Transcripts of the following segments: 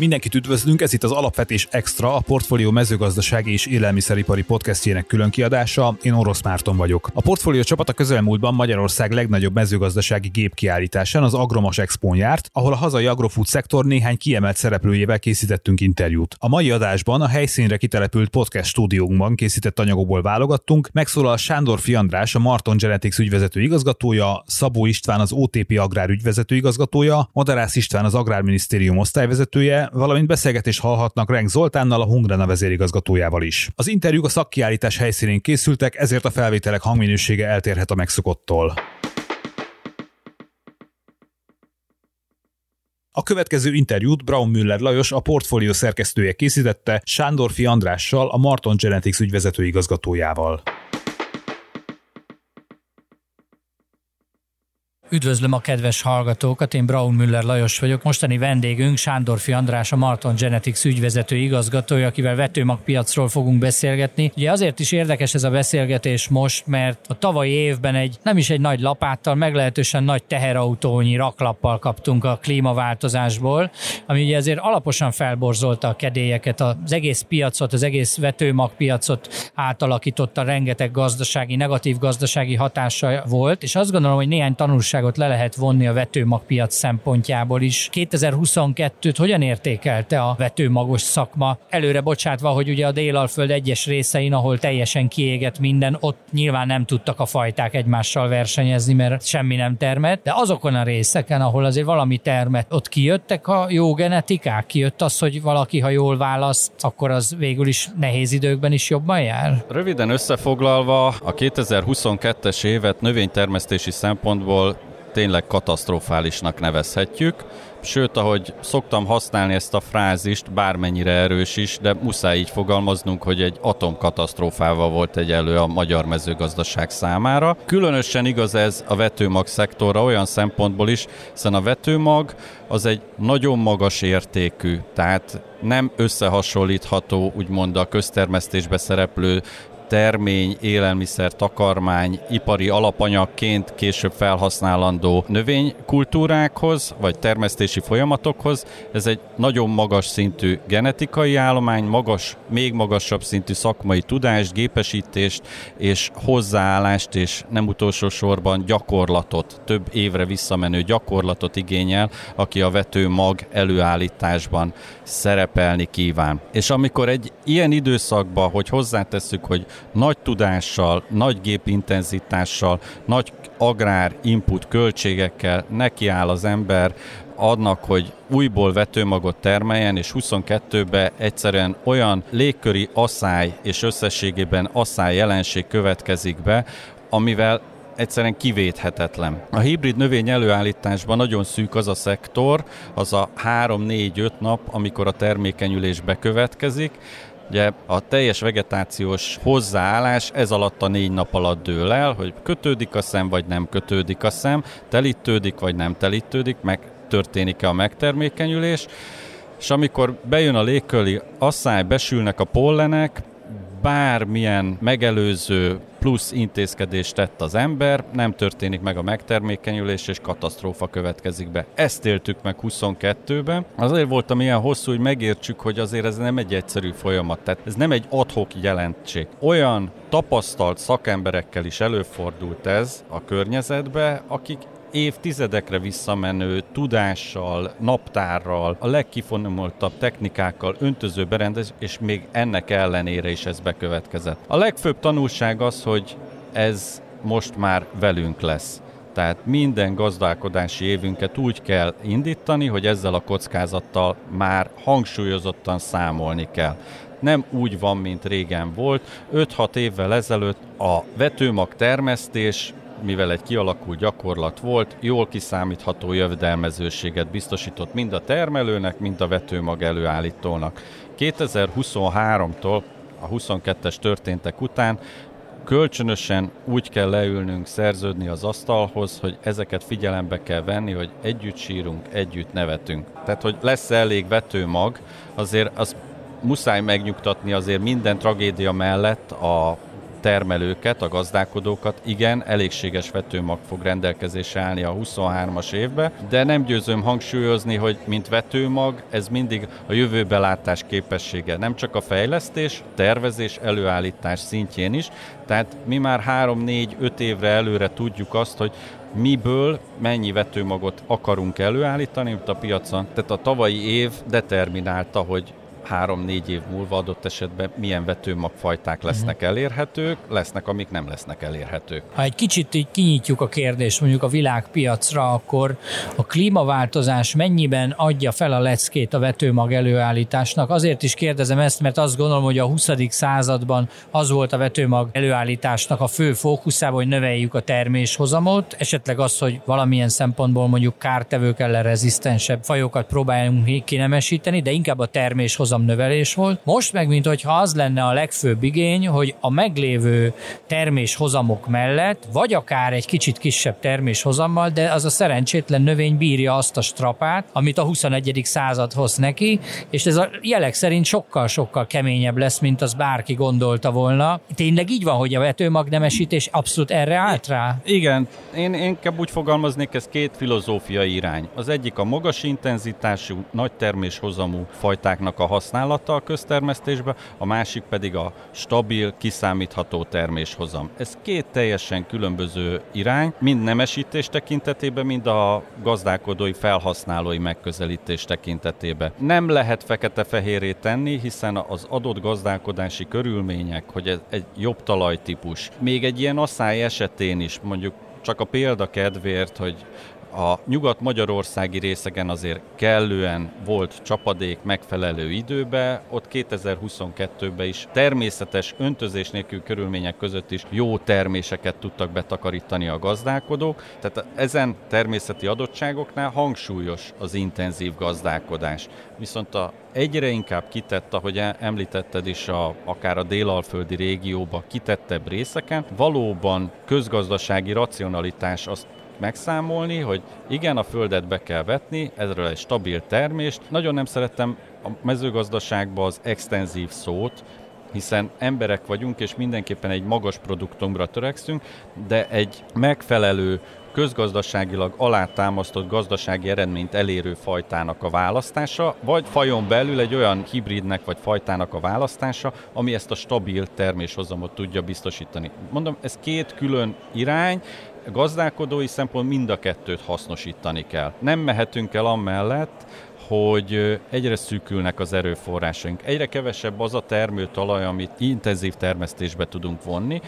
Mindenkit üdvözlünk, ez itt az Alapvetés Extra, a Portfólió mezőgazdasági és élelmiszeripari podcastjének külön kiadása. Én Orosz Márton vagyok. A Portfólió csapat a közelmúltban Magyarország legnagyobb mezőgazdasági gépkiállításán, az Agromos Expon járt, ahol a hazai agrofood szektor néhány kiemelt szereplőjével készítettünk interjút. A mai adásban a helyszínre kitelepült podcast stúdiónkban készített anyagokból válogattunk, megszólal Sándor Fiandrás, a Marton Genetics ügyvezető igazgatója, Szabó István az OTP Agrár ügyvezető igazgatója, Madarász István az Agrárminisztérium osztályvezetője, valamint beszélgetést hallhatnak Renk Zoltánnal, a Hungrana vezérigazgatójával is. Az interjúk a szakkiállítás helyszínén készültek, ezért a felvételek hangminősége eltérhet a megszokottól. A következő interjút Braun Müller Lajos, a portfólió szerkesztője készítette Sándorfi Andrással, a Marton Genetics ügyvezető igazgatójával. Üdvözlöm a kedves hallgatókat, én Braun Müller Lajos vagyok. Mostani vendégünk Sándorfi András, a Marton Genetics ügyvezető igazgatója, akivel vetőmagpiacról fogunk beszélgetni. Ugye azért is érdekes ez a beszélgetés most, mert a tavalyi évben egy nem is egy nagy lapáttal, meglehetősen nagy teherautónyi raklappal kaptunk a klímaváltozásból, ami ugye azért alaposan felborzolta a kedélyeket, az egész piacot, az egész vetőmagpiacot átalakította, rengeteg gazdasági, negatív gazdasági hatása volt, és azt gondolom, hogy néhány tanulság tanulságot le lehet vonni a vetőmagpiac szempontjából is. 2022-t hogyan értékelte a vetőmagos szakma? Előre bocsátva, hogy ugye a Délalföld egyes részein, ahol teljesen kiégett minden, ott nyilván nem tudtak a fajták egymással versenyezni, mert semmi nem termett, de azokon a részeken, ahol azért valami termett, ott kijöttek a jó genetikák, kijött az, hogy valaki, ha jól választ, akkor az végül is nehéz időkben is jobban jár? Röviden összefoglalva, a 2022-es évet növénytermesztési szempontból tényleg katasztrofálisnak nevezhetjük. Sőt, ahogy szoktam használni ezt a frázist, bármennyire erős is, de muszáj így fogalmaznunk, hogy egy atomkatasztrófával volt egy elő a magyar mezőgazdaság számára. Különösen igaz ez a vetőmag szektorra olyan szempontból is, hiszen a vetőmag az egy nagyon magas értékű, tehát nem összehasonlítható úgymond a köztermesztésbe szereplő termény, élelmiszer, takarmány, ipari alapanyagként később felhasználandó növénykultúrákhoz, vagy termesztési folyamatokhoz. Ez egy nagyon magas szintű genetikai állomány, magas, még magasabb szintű szakmai tudást, gépesítést és hozzáállást, és nem utolsó sorban gyakorlatot, több évre visszamenő gyakorlatot igényel, aki a vető mag előállításban szerepelni kíván. És amikor egy ilyen időszakban, hogy hozzátesszük, hogy nagy tudással, nagy gépintenzitással, nagy agrár input költségekkel nekiáll az ember adnak, hogy újból vetőmagot termeljen, és 22-ben egyszerűen olyan légköri asszály és összességében asszály jelenség következik be, amivel egyszerűen kivéthetetlen. A hibrid növény előállításban nagyon szűk az a szektor, az a 3-4-5 nap, amikor a termékenyülés bekövetkezik, Ugye a teljes vegetációs hozzáállás ez alatt a négy nap alatt dől el, hogy kötődik a szem, vagy nem kötődik a szem, telítődik, vagy nem telítődik, meg történik-e a megtermékenyülés, és amikor bejön a légköli asszály, besülnek a pollenek, bármilyen megelőző plusz intézkedést tett az ember, nem történik meg a megtermékenyülés, és katasztrófa következik be. Ezt éltük meg 22-ben. Azért voltam ilyen hosszú, hogy megértsük, hogy azért ez nem egy egyszerű folyamat, tehát ez nem egy adhok jelentség. Olyan tapasztalt szakemberekkel is előfordult ez a környezetbe, akik évtizedekre visszamenő tudással, naptárral, a legkifonomoltabb technikákkal, öntöző berendezés, és még ennek ellenére is ez bekövetkezett. A legfőbb tanulság az, hogy ez most már velünk lesz. Tehát minden gazdálkodási évünket úgy kell indítani, hogy ezzel a kockázattal már hangsúlyozottan számolni kell nem úgy van, mint régen volt. 5-6 évvel ezelőtt a vetőmag termesztés mivel egy kialakult gyakorlat volt, jól kiszámítható jövedelmezőséget biztosított mind a termelőnek, mind a vetőmag előállítónak. 2023-tól a 22-es történtek után kölcsönösen úgy kell leülnünk, szerződni az asztalhoz, hogy ezeket figyelembe kell venni, hogy együtt sírunk, együtt nevetünk. Tehát, hogy lesz elég vetőmag, azért az muszáj megnyugtatni azért minden tragédia mellett a termelőket, a gazdálkodókat, igen, elégséges vetőmag fog rendelkezésre állni a 23-as évbe, de nem győzöm hangsúlyozni, hogy mint vetőmag, ez mindig a jövőbelátás képessége, nem csak a fejlesztés, tervezés, előállítás szintjén is, tehát mi már 3-4-5 évre előre tudjuk azt, hogy miből mennyi vetőmagot akarunk előállítani, a piacon. Tehát a tavalyi év determinálta, hogy három-négy év múlva adott esetben milyen vetőmagfajták lesznek uh-huh. elérhetők, lesznek, amik nem lesznek elérhetők. Ha egy kicsit így kinyitjuk a kérdést mondjuk a világpiacra, akkor a klímaváltozás mennyiben adja fel a leckét a vetőmag előállításnak? Azért is kérdezem ezt, mert azt gondolom, hogy a 20. században az volt a vetőmag előállításnak a fő fókuszában, hogy növeljük a terméshozamot, esetleg az, hogy valamilyen szempontból mondjuk kártevők ellen rezisztensebb fajokat próbáljunk kinemesíteni, de inkább a terméshozam növelés volt. Most meg, mint hogyha az lenne a legfőbb igény, hogy a meglévő terméshozamok mellett, vagy akár egy kicsit kisebb terméshozammal, de az a szerencsétlen növény bírja azt a strapát, amit a 21. század hoz neki, és ez a jelek szerint sokkal-sokkal keményebb lesz, mint az bárki gondolta volna. Tényleg így van, hogy a vetőmagnemesítés abszolút erre állt rá? Igen, én, én inkább úgy fogalmaznék, ez két filozófiai irány. Az egyik a magas intenzitású, nagy terméshozamú fajtáknak a használata a köztermesztésben, a másik pedig a stabil, kiszámítható terméshozam. Ez két teljesen különböző irány, mind nemesítés tekintetében, mind a gazdálkodói felhasználói megközelítés tekintetében. Nem lehet fekete-fehéré tenni, hiszen az adott gazdálkodási körülmények, hogy ez egy jobb talajtípus, még egy ilyen asszály esetén is, mondjuk csak a példa kedvéért, hogy a nyugat-magyarországi részegen azért kellően volt csapadék megfelelő időbe, ott 2022-ben is természetes öntözés nélkül körülmények között is jó terméseket tudtak betakarítani a gazdálkodók, tehát ezen természeti adottságoknál hangsúlyos az intenzív gazdálkodás. Viszont a egyre inkább kitett, ahogy említetted is, a, akár a délalföldi régióba kitettebb részeken, valóban közgazdasági racionalitás azt megszámolni, hogy igen, a földet be kell vetni, ezről egy stabil termést. Nagyon nem szerettem a mezőgazdaságban az extenzív szót, hiszen emberek vagyunk, és mindenképpen egy magas produktumra törekszünk, de egy megfelelő közgazdaságilag alátámasztott gazdasági eredményt elérő fajtának a választása, vagy fajon belül egy olyan hibridnek vagy fajtának a választása, ami ezt a stabil terméshozamot tudja biztosítani. Mondom, ez két külön irány, gazdálkodói szempont mind a kettőt hasznosítani kell. Nem mehetünk el amellett, hogy egyre szűkülnek az erőforrásaink. Egyre kevesebb az a termőtalaj, amit intenzív termesztésbe tudunk vonni,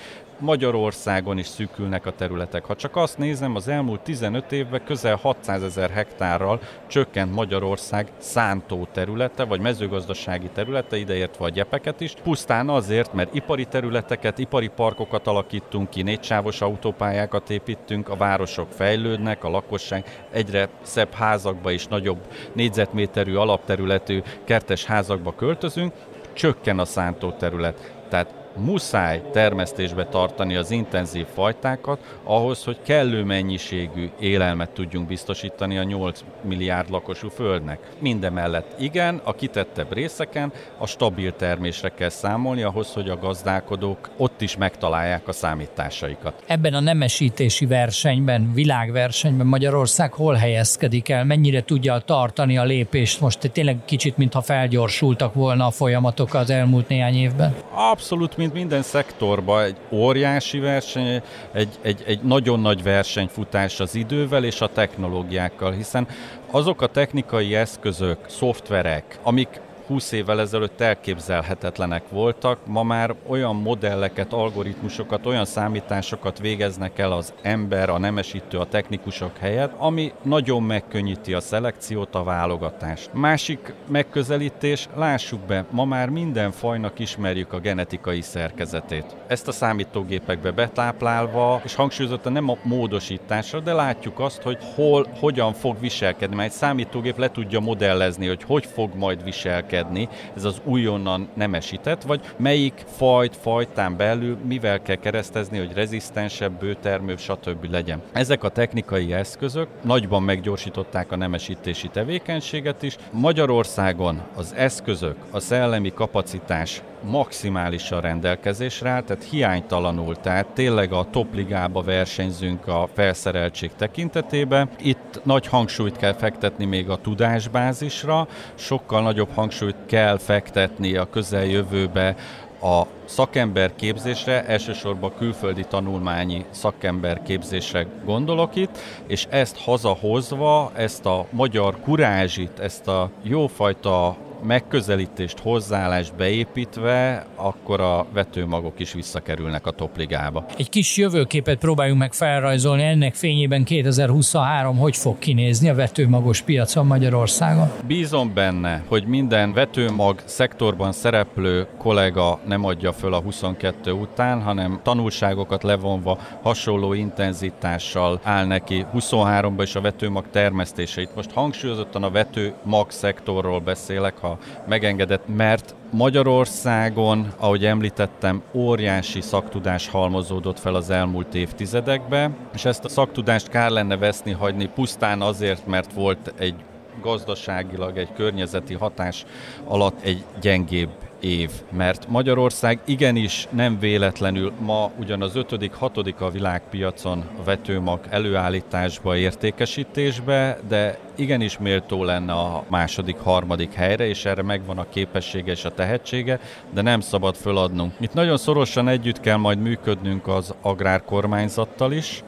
Magyarországon is szűkülnek a területek. Ha csak azt nézem, az elmúlt 15 évben közel 600 ezer hektárral csökkent Magyarország szántó területe, vagy mezőgazdasági területe, ideértve a gyepeket is, pusztán azért, mert ipari területeket, ipari parkokat alakítunk ki, négysávos autópályákat építünk, a városok fejlődnek, a lakosság egyre szebb házakba és nagyobb négyzetméterű alapterületű kertes házakba költözünk, csökken a szántóterület. Tehát muszáj termesztésbe tartani az intenzív fajtákat, ahhoz, hogy kellő mennyiségű élelmet tudjunk biztosítani a 8 milliárd lakosú földnek. Mindemellett igen, a kitettebb részeken a stabil termésre kell számolni, ahhoz, hogy a gazdálkodók ott is megtalálják a számításaikat. Ebben a nemesítési versenyben, világversenyben Magyarország hol helyezkedik el? Mennyire tudja tartani a lépést? Most tényleg kicsit, mintha felgyorsultak volna a folyamatok az elmúlt néhány évben? Abszolút mint minden szektorban egy óriási verseny, egy, egy, egy nagyon nagy versenyfutás az idővel és a technológiákkal, hiszen azok a technikai eszközök, szoftverek, amik 20 évvel ezelőtt elképzelhetetlenek voltak, ma már olyan modelleket, algoritmusokat, olyan számításokat végeznek el az ember, a nemesítő, a technikusok helyett, ami nagyon megkönnyíti a szelekciót, a válogatást. Másik megközelítés, lássuk be, ma már minden fajnak ismerjük a genetikai szerkezetét. Ezt a számítógépekbe betáplálva, és hangsúlyozottan nem a módosításra, de látjuk azt, hogy hol, hogyan fog viselkedni, mert egy számítógép le tudja modellezni, hogy hogy fog majd viselkedni növekedni ez az újonnan nemesített, vagy melyik fajt, fajtán belül mivel kell keresztezni, hogy rezisztensebb, bőtermő, stb. legyen. Ezek a technikai eszközök nagyban meggyorsították a nemesítési tevékenységet is. Magyarországon az eszközök, a szellemi kapacitás maximálisan rendelkezésre áll, tehát hiánytalanul, tehát tényleg a topligába versenyzünk a felszereltség tekintetében. Itt nagy hangsúlyt kell fektetni még a tudásbázisra, sokkal nagyobb hangsúlyt kell fektetni a közeljövőbe a szakember képzésre, elsősorban külföldi tanulmányi szakember képzésre gondolok itt, és ezt hazahozva, ezt a magyar kurázsit, ezt a jófajta megközelítést, hozzáállást beépítve, akkor a vetőmagok is visszakerülnek a topligába. Egy kis jövőképet próbáljunk meg felrajzolni, ennek fényében 2023 hogy fog kinézni a vetőmagos piacon Magyarországon? Bízom benne, hogy minden vetőmag szektorban szereplő kollega nem adja föl a 22 után, hanem tanulságokat levonva hasonló intenzitással áll neki 23-ba is a vetőmag termesztéseit. Most hangsúlyozottan a vetőmag szektorról beszélek, ha megengedett, mert Magyarországon, ahogy említettem, óriási szaktudás halmozódott fel az elmúlt évtizedekbe, és ezt a szaktudást kár lenne veszni hagyni pusztán azért, mert volt egy gazdaságilag, egy környezeti hatás alatt egy gyengébb év, mert Magyarország igenis nem véletlenül ma ugyanaz ötödik, hatodik a világpiacon a vetőmag előállításba, értékesítésbe, de igenis méltó lenne a második, harmadik helyre, és erre megvan a képessége és a tehetsége, de nem szabad föladnunk. Itt nagyon szorosan együtt kell majd működnünk az agrárkormányzattal is,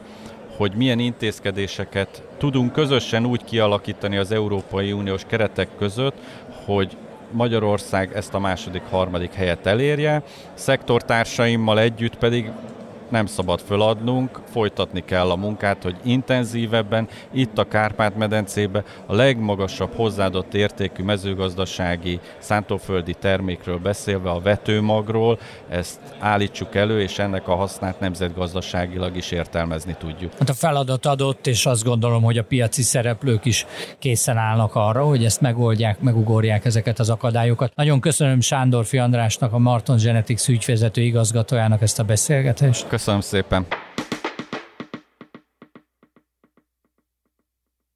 hogy milyen intézkedéseket tudunk közösen úgy kialakítani az Európai Uniós keretek között, hogy Magyarország ezt a második, harmadik helyet elérje, szektortársaimmal együtt pedig nem szabad föladnunk, folytatni kell a munkát, hogy intenzívebben itt a Kárpát-medencébe a legmagasabb hozzáadott értékű mezőgazdasági szántóföldi termékről beszélve, a vetőmagról, ezt állítsuk elő, és ennek a hasznát nemzetgazdaságilag is értelmezni tudjuk. Hát a feladat adott, és azt gondolom, hogy a piaci szereplők is készen állnak arra, hogy ezt megoldják, megugorják ezeket az akadályokat. Nagyon köszönöm Sándorfi Andrásnak, a Marton Genetics ügyvezető igazgatójának ezt a beszélgetést. Köszönöm szépen!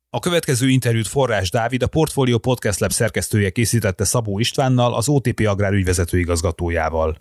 A következő interjút Forrás Dávid, a Portfolio Podcast Lab szerkesztője készítette Szabó Istvánnal, az OTP Agrár ügyvezető igazgatójával.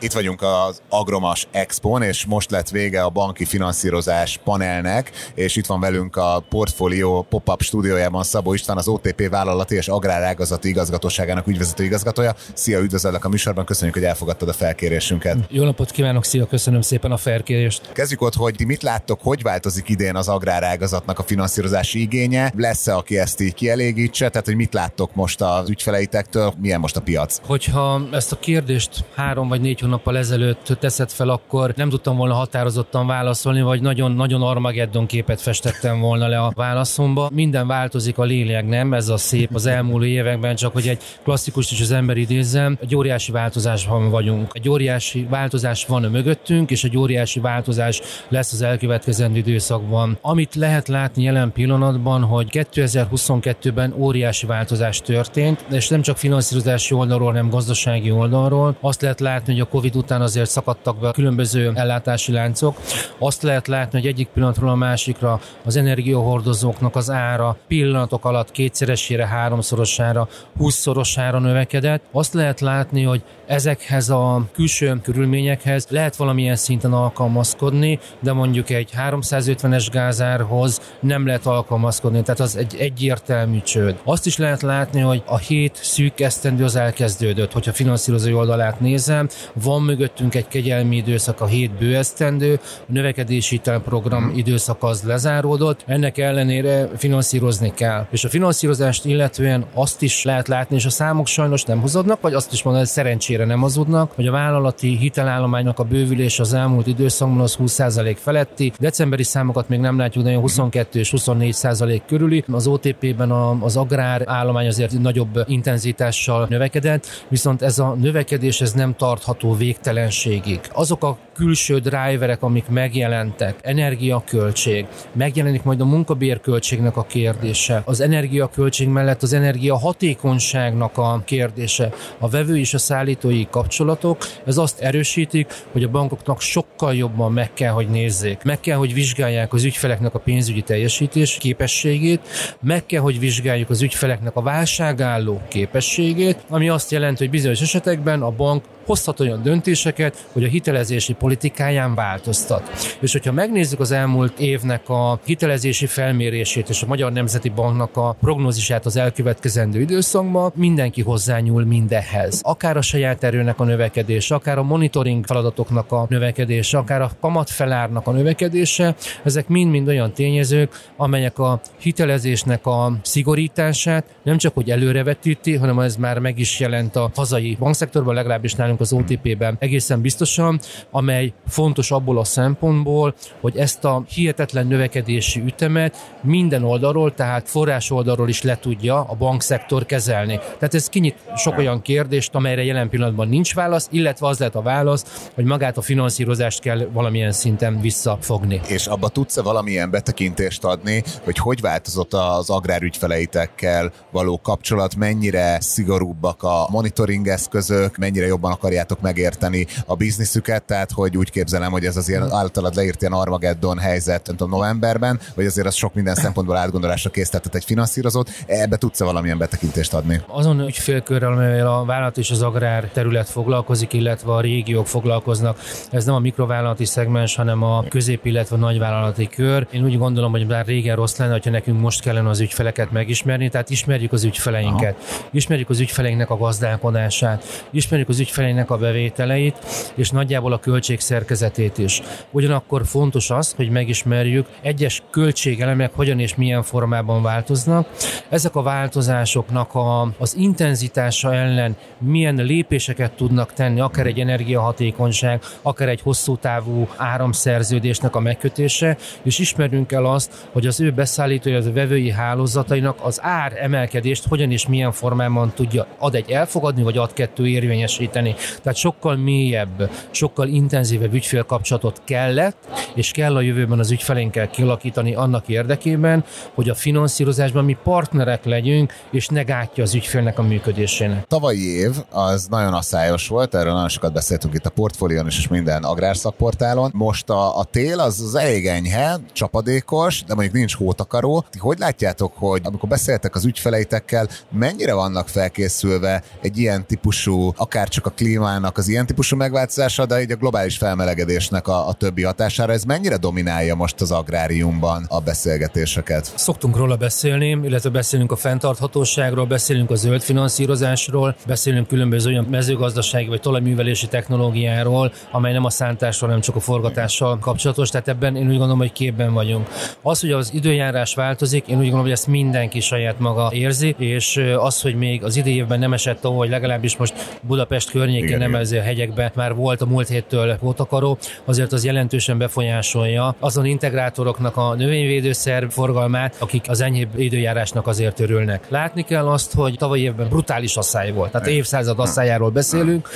Itt vagyunk az Agromas Expon, és most lett vége a banki finanszírozás panelnek, és itt van velünk a Portfolio pop-up stúdiójában Szabó István, az OTP vállalati és agrárágazati igazgatóságának ügyvezető igazgatója. Szia, üdvözöllek a műsorban, köszönjük, hogy elfogadtad a felkérésünket. Jó napot kívánok, szia, köszönöm szépen a felkérést. Kezdjük ott, hogy ti mit láttok, hogy változik idén az agrárágazatnak a finanszírozási igénye? Lesz-e, aki ezt így kielégítse? Tehát, hogy mit láttok most az ügyfeleitektől, milyen most a piac? Hogyha ezt a kérdést három vagy négy hónappal ezelőtt teszed fel, akkor nem tudtam volna határozottan válaszolni, vagy nagyon-nagyon Armageddon képet festettem volna le a válaszomba. Minden változik, a lélek nem, ez a szép az elmúló években, csak hogy egy klasszikus is az ember idézem, egy óriási változásban vagyunk. Egy óriási változás van a mögöttünk, és egy óriási változás lesz az elkövetkezendő időszakban. Amit lehet látni jelen pillanatban, hogy 2022-ben óriási változás történt, és nem csak finanszírozási oldalról, hanem gazdasági oldalról. Azt lehet látni, hogy a Covid után azért szakadtak be különböző ellátási láncok. Azt lehet látni, hogy egyik pillanatról a másikra az energiahordozóknak az ára pillanatok alatt kétszeresére, háromszorosára, húszszorosára növekedett. Azt lehet látni, hogy ezekhez a külső körülményekhez lehet valamilyen szinten alkalmazkodni, de mondjuk egy 350-es gázárhoz nem lehet alkalmazkodni, tehát az egy egyértelmű csőd. Azt is lehet látni, hogy a hét szűk esztendő az elkezdődött, hogyha finanszírozói oldalát nézem, van mögöttünk egy kegyelmi időszak, a hét bőesztendő, a növekedési program időszak az lezáródott, ennek ellenére finanszírozni kell. És a finanszírozást illetően azt is lehet látni, és a számok sajnos nem húzódnak, vagy azt is mondani, hogy szerencsére nem hazudnak, hogy a vállalati hitelállománynak a bővülés az elmúlt időszakban az 20% feletti. Decemberi számokat még nem látjuk, de 22 és 24% körüli. Az OTP-ben az agrár állomány azért nagyobb intenzitással növekedett, viszont ez a növekedés ez nem tartható végtelenségig. Azok a külső driverek, amik megjelentek, energiaköltség, megjelenik majd a munkabérköltségnek a kérdése, az energiaköltség mellett az energia hatékonyságnak a kérdése, a vevő és a szállítói kapcsolatok, ez azt erősítik, hogy a bankoknak sokkal jobban meg kell, hogy nézzék. Meg kell, hogy vizsgálják az ügyfeleknek a pénzügyi teljesítés képességét, meg kell, hogy vizsgáljuk az ügyfeleknek a válságálló képességét, ami azt jelenti, hogy bizonyos esetekben a bank hozhat olyan döntéseket, hogy a hitelezési politikáján változtat. És hogyha megnézzük az elmúlt évnek a hitelezési felmérését és a Magyar Nemzeti Banknak a prognózisát az elkövetkezendő időszakban, mindenki hozzányúl mindehhez. Akár a saját erőnek a növekedése, akár a monitoring feladatoknak a növekedése, akár a kamatfelárnak a növekedése, ezek mind-mind olyan tényezők, amelyek a hitelezésnek a szigorítását nem csak hogy előrevetíti, hanem ez már meg is jelent a hazai bankszektorban, legalábbis nálunk az OTP-ben egészen biztosan, amely fontos abból a szempontból, hogy ezt a hihetetlen növekedési ütemet minden oldalról, tehát forrás oldalról is le tudja a bankszektor kezelni. Tehát ez kinyit sok olyan kérdést, amelyre jelen pillanatban nincs válasz, illetve az lehet a válasz, hogy magát a finanszírozást kell valamilyen szinten visszafogni. És abba tudsz-e valamilyen betekintést adni, hogy hogy változott az agrárügyfeleitekkel való kapcsolat, mennyire szigorúbbak a monitoring eszközök, mennyire jobban akar akarjátok megérteni a bizniszüket, tehát hogy úgy képzelem, hogy ez az ilyen általad leírt ilyen Armageddon helyzet, nem tudom, novemberben, vagy azért az sok minden szempontból átgondolásra készített egy finanszírozót. Ebbe tudsz-e valamilyen betekintést adni? Azon ügyfélkörrel, amivel a vállalat és az agrár terület foglalkozik, illetve a régiók foglalkoznak, ez nem a mikrovállalati szegmens, hanem a közép, illetve a nagyvállalati kör. Én úgy gondolom, hogy már régen rossz lenne, hogyha nekünk most kellene az ügyfeleket megismerni, tehát ismerjük az ügyfeleinket, Aha. ismerjük az ügyfeleinknek a gazdálkodását, ismerjük az ügyfeleinknek cégnek a bevételeit, és nagyjából a költségszerkezetét is. Ugyanakkor fontos az, hogy megismerjük egyes költségelemek hogyan és milyen formában változnak. Ezek a változásoknak a, az intenzitása ellen milyen lépéseket tudnak tenni, akár egy energiahatékonyság, akár egy hosszú távú áramszerződésnek a megkötése, és ismerünk el azt, hogy az ő beszállítói, az vevői hálózatainak az ár emelkedést hogyan és milyen formában tudja ad egy elfogadni, vagy ad kettő érvényesíteni. Tehát sokkal mélyebb, sokkal intenzívebb ügyfélkapcsolatot kellett, és kell a jövőben az ügyfelénkkel kialakítani annak érdekében, hogy a finanszírozásban mi partnerek legyünk, és ne gátja az ügyfélnek a működésének. Tavalyi év az nagyon asszályos volt, erről nagyon sokat beszéltünk itt a portfólión is, és minden agrárszakportálon. Most a, a tél az, az elég enyhe, csapadékos, de mondjuk nincs hótakaró. Hogy látjátok, hogy amikor beszéltek az ügyfeleitekkel, mennyire vannak felkészülve egy ilyen típusú, akár csak a klímának az ilyen típusú megváltozása, de így a globális felmelegedésnek a, a többi hatására. Ez mennyire dominálja most az agráriumban a beszélgetéseket? Szoktunk róla beszélni, illetve beszélünk a fenntarthatóságról, beszélünk a zöld finanszírozásról, beszélünk különböző olyan mezőgazdasági vagy talajművelési technológiáról, amely nem a szántásról, hanem csak a forgatással kapcsolatos. Tehát ebben én úgy gondolom, hogy képben vagyunk. Az, hogy az időjárás változik, én úgy gondolom, hogy ezt mindenki saját maga érzi, és az, hogy még az idei évben nem esett ahol, hogy legalábbis most Budapest környékén, igen, nem ezért a hegyekbe már volt a múlt héttől pótakaró, azért az jelentősen befolyásolja azon integrátoroknak a növényvédőszer forgalmát, akik az enyhébb időjárásnak azért örülnek. Látni kell azt, hogy tavaly évben brutális asszály volt. Tehát évszázad asszályáról beszélünk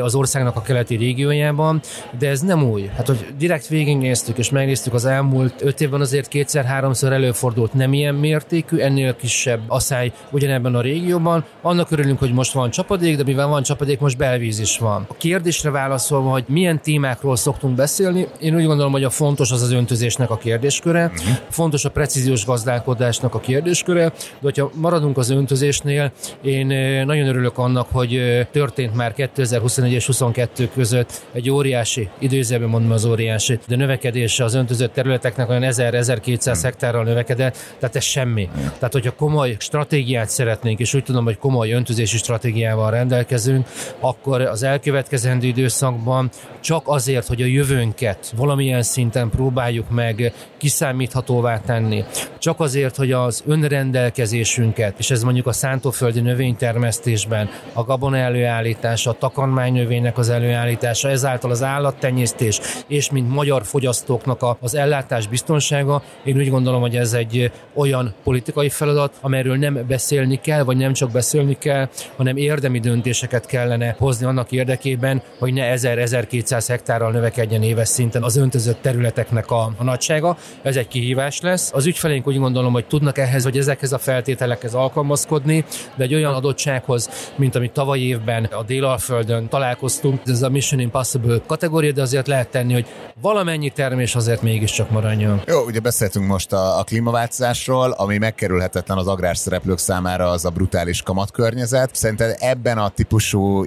az országnak a keleti régiójában, de ez nem új. Hát, hogy direkt végignéztük és megnéztük az elmúlt öt évben azért kétszer-háromszor előfordult nem ilyen mértékű, ennél kisebb asszály ugyanebben a régióban. Annak örülünk, hogy most van csapadék, de mivel van csapadék, most belvíz víz is van. A kérdésre válaszolva, hogy milyen témákról szoktunk beszélni, én úgy gondolom, hogy a fontos az az öntözésnek a kérdésköre, uh-huh. fontos a precíziós gazdálkodásnak a kérdésköre, de hogyha maradunk az öntözésnél, én nagyon örülök annak, hogy történt már 2021 és 22 között egy óriási, időzőben mondom az óriási, de növekedése az öntözött területeknek olyan 1000-1200 uh-huh. hektárral növekedett, tehát ez semmi. Uh-huh. Tehát, hogyha komoly stratégiát szeretnénk, és úgy tudom, hogy komoly öntözési stratégiával rendelkezünk, akkor akkor az elkövetkezendő időszakban csak azért, hogy a jövőnket valamilyen szinten próbáljuk meg kiszámíthatóvá tenni, csak azért, hogy az önrendelkezésünket, és ez mondjuk a szántóföldi növénytermesztésben, a gabona előállítása, a takarmánynövénynek az előállítása, ezáltal az állattenyésztés, és mint magyar fogyasztóknak az ellátás biztonsága, én úgy gondolom, hogy ez egy olyan politikai feladat, amelyről nem beszélni kell, vagy nem csak beszélni kell, hanem érdemi döntéseket kellene hozni beruházni annak érdekében, hogy ne 1000-1200 hektárral növekedjen éves szinten az öntözött területeknek a, a nagysága. Ez egy kihívás lesz. Az ügyfeleink úgy gondolom, hogy tudnak ehhez, vagy ezekhez a feltételekhez alkalmazkodni, de egy olyan adottsághoz, mint amit tavaly évben a Délalföldön találkoztunk, ez a Mission Impossible kategória, de azért lehet tenni, hogy valamennyi termés azért mégiscsak maradjon. Jó, ugye beszéltünk most a, a klímaváltozásról, ami megkerülhetetlen az agrárszereplők számára az a brutális kamatkörnyezet. Szerinted ebben a típusú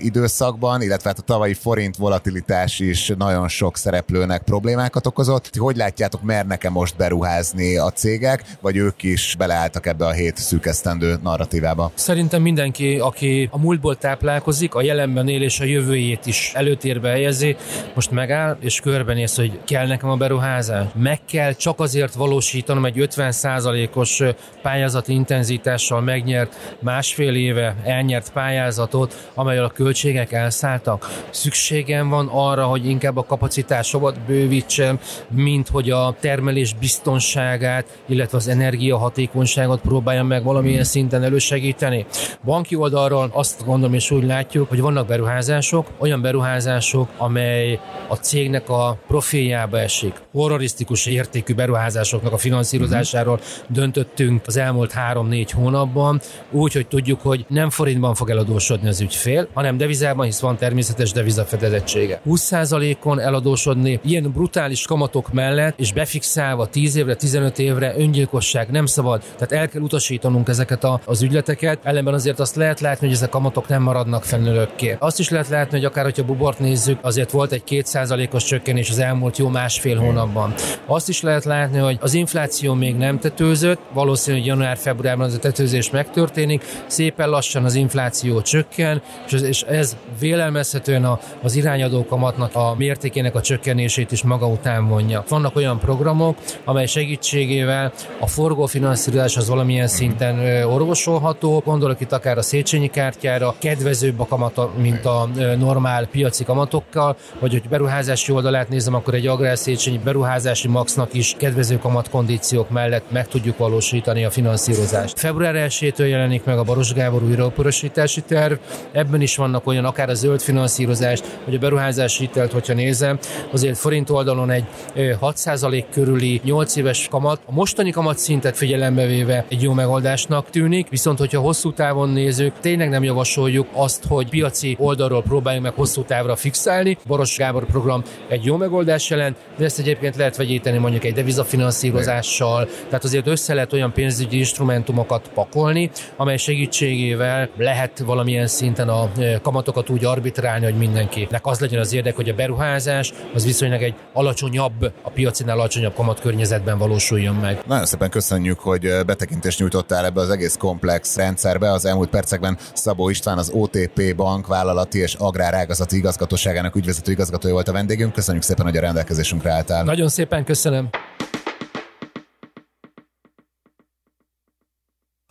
időszakban, illetve hát a tavalyi forint volatilitás is nagyon sok szereplőnek problémákat okozott. Hogy látjátok, mernek-e most beruházni a cégek, vagy ők is beleálltak ebbe a hét szűkesztendő narratívába? Szerintem mindenki, aki a múltból táplálkozik, a jelenben él és a jövőjét is előtérbe helyezi, most megáll és körbenéz, hogy kell nekem a beruházás. Meg kell csak azért valósítanom egy 50%-os pályázati intenzitással megnyert másfél éve elnyert pályázatot, amelyel a költségek elszálltak. Szükségem van arra, hogy inkább a kapacitásomat bővítsem, mint hogy a termelés biztonságát, illetve az energiahatékonyságot próbáljam meg valamilyen szinten elősegíteni. Banki oldalról azt gondolom és úgy látjuk, hogy vannak beruházások, olyan beruházások, amely a cégnek a profiljába esik. Horrorisztikus értékű beruházásoknak a finanszírozásáról döntöttünk az elmúlt három-négy hónapban, úgy, hogy tudjuk, hogy nem forintban fog eladósodni az ügyfél, hanem devizában, hisz van természetes devizafedezettsége. 20%-on eladósodni ilyen brutális kamatok mellett, és befixálva 10 évre, 15 évre öngyilkosság nem szabad. Tehát el kell utasítanunk ezeket a, az ügyleteket, ellenben azért azt lehet látni, hogy ezek a kamatok nem maradnak fenn örökké. Azt is lehet látni, hogy akár, hogyha bubort nézzük, azért volt egy 2%-os csökkenés az elmúlt jó másfél hónapban. Azt is lehet látni, hogy az infláció még nem tetőzött, valószínűleg január-februárban az a tetőzés megtörténik, szépen lassan az infláció csökken, és ez vélelmezhetően az irányadó kamatnak a mértékének a csökkenését is maga után vonja. Vannak olyan programok, amely segítségével a forgófinanszírozás az valamilyen szinten orvosolható, gondolok itt akár a Széchenyi kártyára, kedvezőbb a kamata, mint a normál piaci kamatokkal, vagy hogy beruházási oldalát nézem, akkor egy agrárszéchenyi beruházási maxnak is kedvező kamatkondíciók mellett meg tudjuk valósítani a finanszírozást. Február 1-től jelenik meg a Baros Gábor újraoporosítási terv, ebben is vannak olyan akár a zöld finanszírozást, vagy a beruházási hitelt, hogyha nézem, azért forint oldalon egy 6% körüli 8 éves kamat, a mostani kamat szintet figyelembe véve egy jó megoldásnak tűnik, viszont hogyha hosszú távon nézzük, tényleg nem javasoljuk azt, hogy piaci oldalról próbáljunk meg hosszú távra fixálni. Boros Gábor program egy jó megoldás jelent, de ezt egyébként lehet vegyíteni mondjuk egy devizafinanszírozással, tehát azért össze lehet olyan pénzügyi instrumentumokat pakolni, amely segítségével lehet valamilyen szinten a kamatokat úgy arbitrálni, hogy mindenkinek az legyen az érdek, hogy a beruházás az viszonylag egy alacsonyabb, a piacinál alacsonyabb kamatkörnyezetben valósuljon meg. Nagyon szépen köszönjük, hogy betekintést nyújtottál ebbe az egész komplex rendszerbe. Az elmúlt percekben Szabó István, az OTP bank vállalati és agrárágazati igazgatóságának ügyvezető igazgatója volt a vendégünk. Köszönjük szépen, hogy a rendelkezésünkre álltál. Nagyon szépen köszönöm.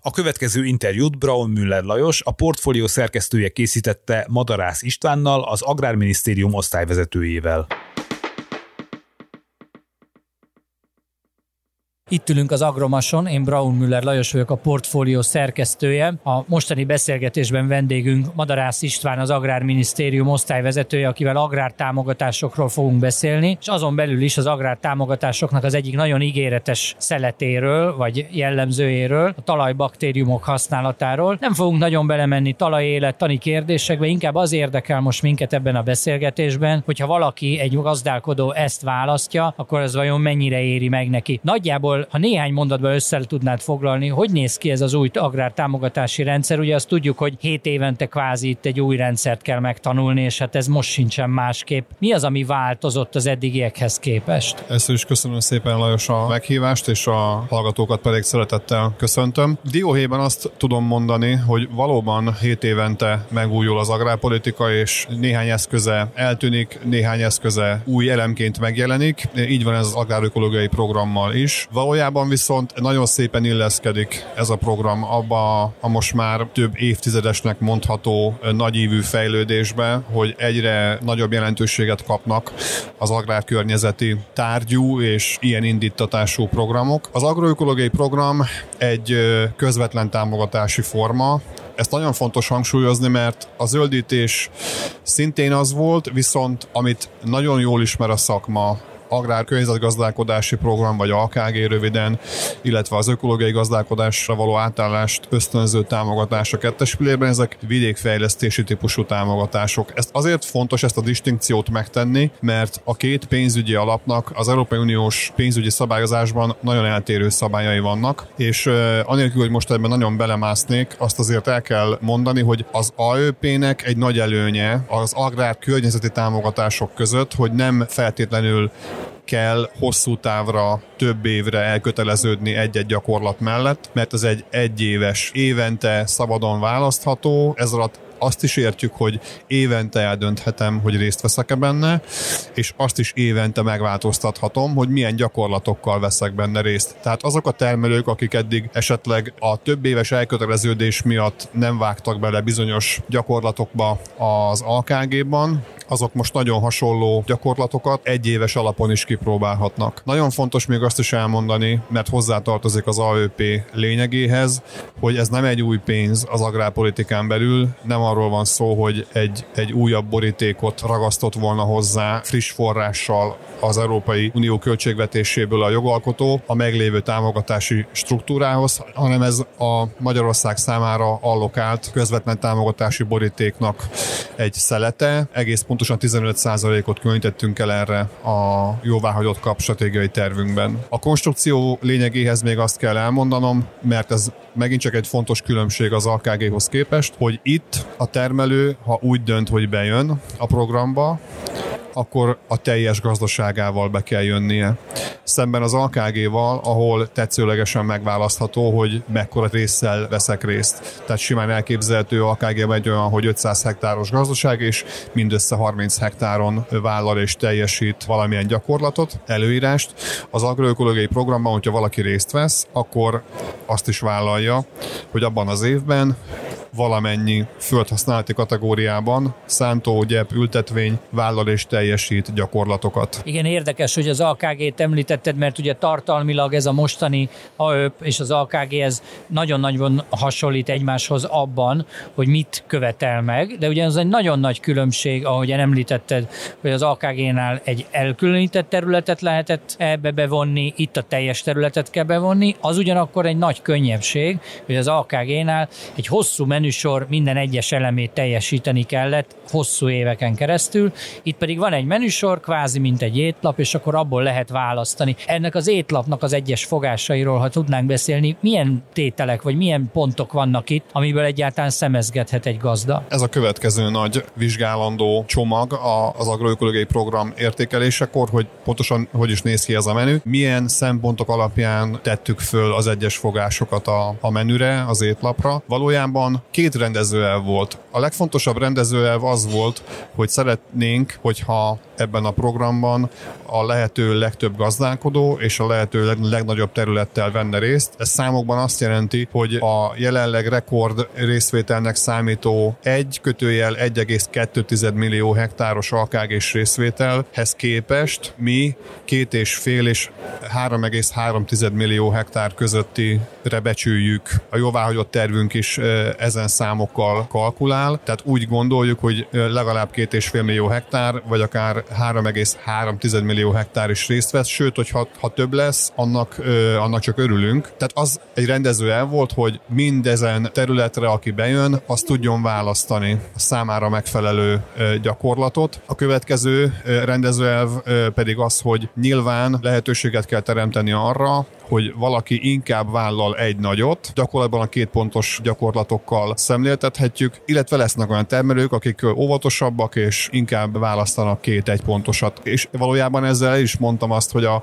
A következő interjút Braun Müller Lajos, a portfólió szerkesztője készítette Madarász Istvánnal, az Agrárminisztérium osztályvezetőjével. Itt ülünk az Agromason, én Braun Müller Lajos vagyok, a portfólió szerkesztője. A mostani beszélgetésben vendégünk Madarász István, az Agrárminisztérium osztályvezetője, akivel agrártámogatásokról fogunk beszélni, és azon belül is az agrártámogatásoknak az egyik nagyon ígéretes szeletéről, vagy jellemzőjéről, a talajbaktériumok használatáról. Nem fogunk nagyon belemenni talajélettani kérdésekbe, inkább az érdekel most minket ebben a beszélgetésben, hogyha valaki, egy gazdálkodó ezt választja, akkor ez vajon mennyire éri meg neki. Nagyjából Igazából, ha néhány mondatban össze tudnád foglalni, hogy néz ki ez az új agrár támogatási rendszer? Ugye azt tudjuk, hogy 7 évente kvázi itt egy új rendszert kell megtanulni, és hát ez most sincsen másképp. Mi az, ami változott az eddigiekhez képest? Ezt is köszönöm szépen Lajos a meghívást, és a hallgatókat pedig szeretettel köszöntöm. Dióhéjban azt tudom mondani, hogy valóban 7 évente megújul az agrárpolitika, és néhány eszköze eltűnik, néhány eszköze új elemként megjelenik. Így van ez az agrárökológiai programmal is. Valójában viszont nagyon szépen illeszkedik ez a program abba a most már több évtizedesnek mondható nagyívű fejlődésbe, hogy egyre nagyobb jelentőséget kapnak az agrárkörnyezeti tárgyú és ilyen indítatású programok. Az agroökológiai program egy közvetlen támogatási forma, ezt nagyon fontos hangsúlyozni, mert a zöldítés szintén az volt, viszont amit nagyon jól ismer a szakma, agrár környezetgazdálkodási program, vagy AKG röviden, illetve az ökológiai gazdálkodásra való átállást ösztönző támogatás a kettes pillérben, ezek vidékfejlesztési típusú támogatások. Ezt azért fontos ezt a distinkciót megtenni, mert a két pénzügyi alapnak az Európai Uniós pénzügyi szabályozásban nagyon eltérő szabályai vannak, és anélkül, hogy most ebben nagyon belemásznék, azt azért el kell mondani, hogy az AÖP-nek egy nagy előnye az agrár környezeti támogatások között, hogy nem feltétlenül kell hosszú távra, több évre elköteleződni egy-egy gyakorlat mellett, mert ez egy egyéves, évente szabadon választható, ez alatt azt is értjük, hogy évente eldönthetem, hogy részt veszek-e benne, és azt is évente megváltoztathatom, hogy milyen gyakorlatokkal veszek benne részt. Tehát azok a termelők, akik eddig esetleg a több éves elköteleződés miatt nem vágtak bele bizonyos gyakorlatokba az AKG-ban, azok most nagyon hasonló gyakorlatokat egy éves alapon is kipróbálhatnak. Nagyon fontos még azt is elmondani, mert hozzátartozik az AÖP lényegéhez, hogy ez nem egy új pénz az agrárpolitikán belül, nem arról van szó, hogy egy, egy újabb borítékot ragasztott volna hozzá friss forrással az Európai Unió költségvetéséből a jogalkotó a meglévő támogatási struktúrához, hanem ez a Magyarország számára allokált közvetlen támogatási borítéknak egy szelete. Egész pontosan 15%-ot különítettünk el erre a jóváhagyott kap stratégiai tervünkben. A konstrukció lényegéhez még azt kell elmondanom, mert ez megint csak egy fontos különbség az AKG-hoz képest, hogy itt a termelő, ha úgy dönt, hogy bejön a programba, akkor a teljes gazdaságával be kell jönnie. Szemben az AKG-val, ahol tetszőlegesen megválasztható, hogy mekkora résszel veszek részt. Tehát simán elképzelhető AKG egy olyan, hogy 500 hektáros gazdaság, és mindössze 30 hektáron vállal és teljesít valamilyen gyakorlatot, előírást. Az agroökológiai programban, hogyha valaki részt vesz, akkor azt is vállalja, hogy abban az évben valamennyi földhasználati kategóriában szántó, gyep, ültetvény vállal és teljesít gyakorlatokat. Igen, érdekes, hogy az AKG-t említetted, mert ugye tartalmilag ez a mostani AÖP és az AKG ez nagyon-nagyon hasonlít egymáshoz abban, hogy mit követel meg, de ugye ez egy nagyon nagy különbség, ahogy említetted, hogy az AKG-nál egy elkülönített területet lehetett ebbe bevonni, itt a teljes területet kell bevonni, az ugyanakkor egy nagy könnyebbség, hogy az AKG-nál egy hosszú menü menüsor minden egyes elemét teljesíteni kellett hosszú éveken keresztül. Itt pedig van egy menüsor, kvázi mint egy étlap, és akkor abból lehet választani. Ennek az étlapnak az egyes fogásairól, ha tudnánk beszélni, milyen tételek vagy milyen pontok vannak itt, amiből egyáltalán szemezgethet egy gazda? Ez a következő nagy vizsgálandó csomag az agroökológiai program értékelésekor, hogy pontosan hogy is néz ki ez a menü, milyen szempontok alapján tettük föl az egyes fogásokat a, a menüre, az étlapra. Valójában két rendezőelv volt. A legfontosabb rendezőelv az volt, hogy szeretnénk, hogyha ebben a programban a lehető legtöbb gazdálkodó és a lehető legnagyobb területtel venne részt. Ez számokban azt jelenti, hogy a jelenleg rekord részvételnek számító 1 kötőjel 1,2 millió hektáros alkág és részvételhez képest mi két és fél és 3,3 millió hektár közötti becsüljük. A jóváhagyott tervünk is ezen számokkal kalkulál, tehát úgy gondoljuk, hogy legalább két és fél millió hektár, vagy akár 3,3 millió hektár is részt vesz, sőt, hogy ha, ha több lesz, annak, annak csak örülünk. Tehát az egy rendező el volt, hogy mindezen területre, aki bejön, az tudjon választani a számára megfelelő gyakorlatot. A következő rendezőelv pedig az, hogy nyilván lehetőséget kell teremteni arra, hogy valaki inkább vállal egy nagyot, gyakorlatban a két pontos gyakorlatokkal szemléltethetjük, illetve lesznek olyan termelők, akik óvatosabbak és inkább választanak két egy pontosat. És valójában ezzel is mondtam azt, hogy a,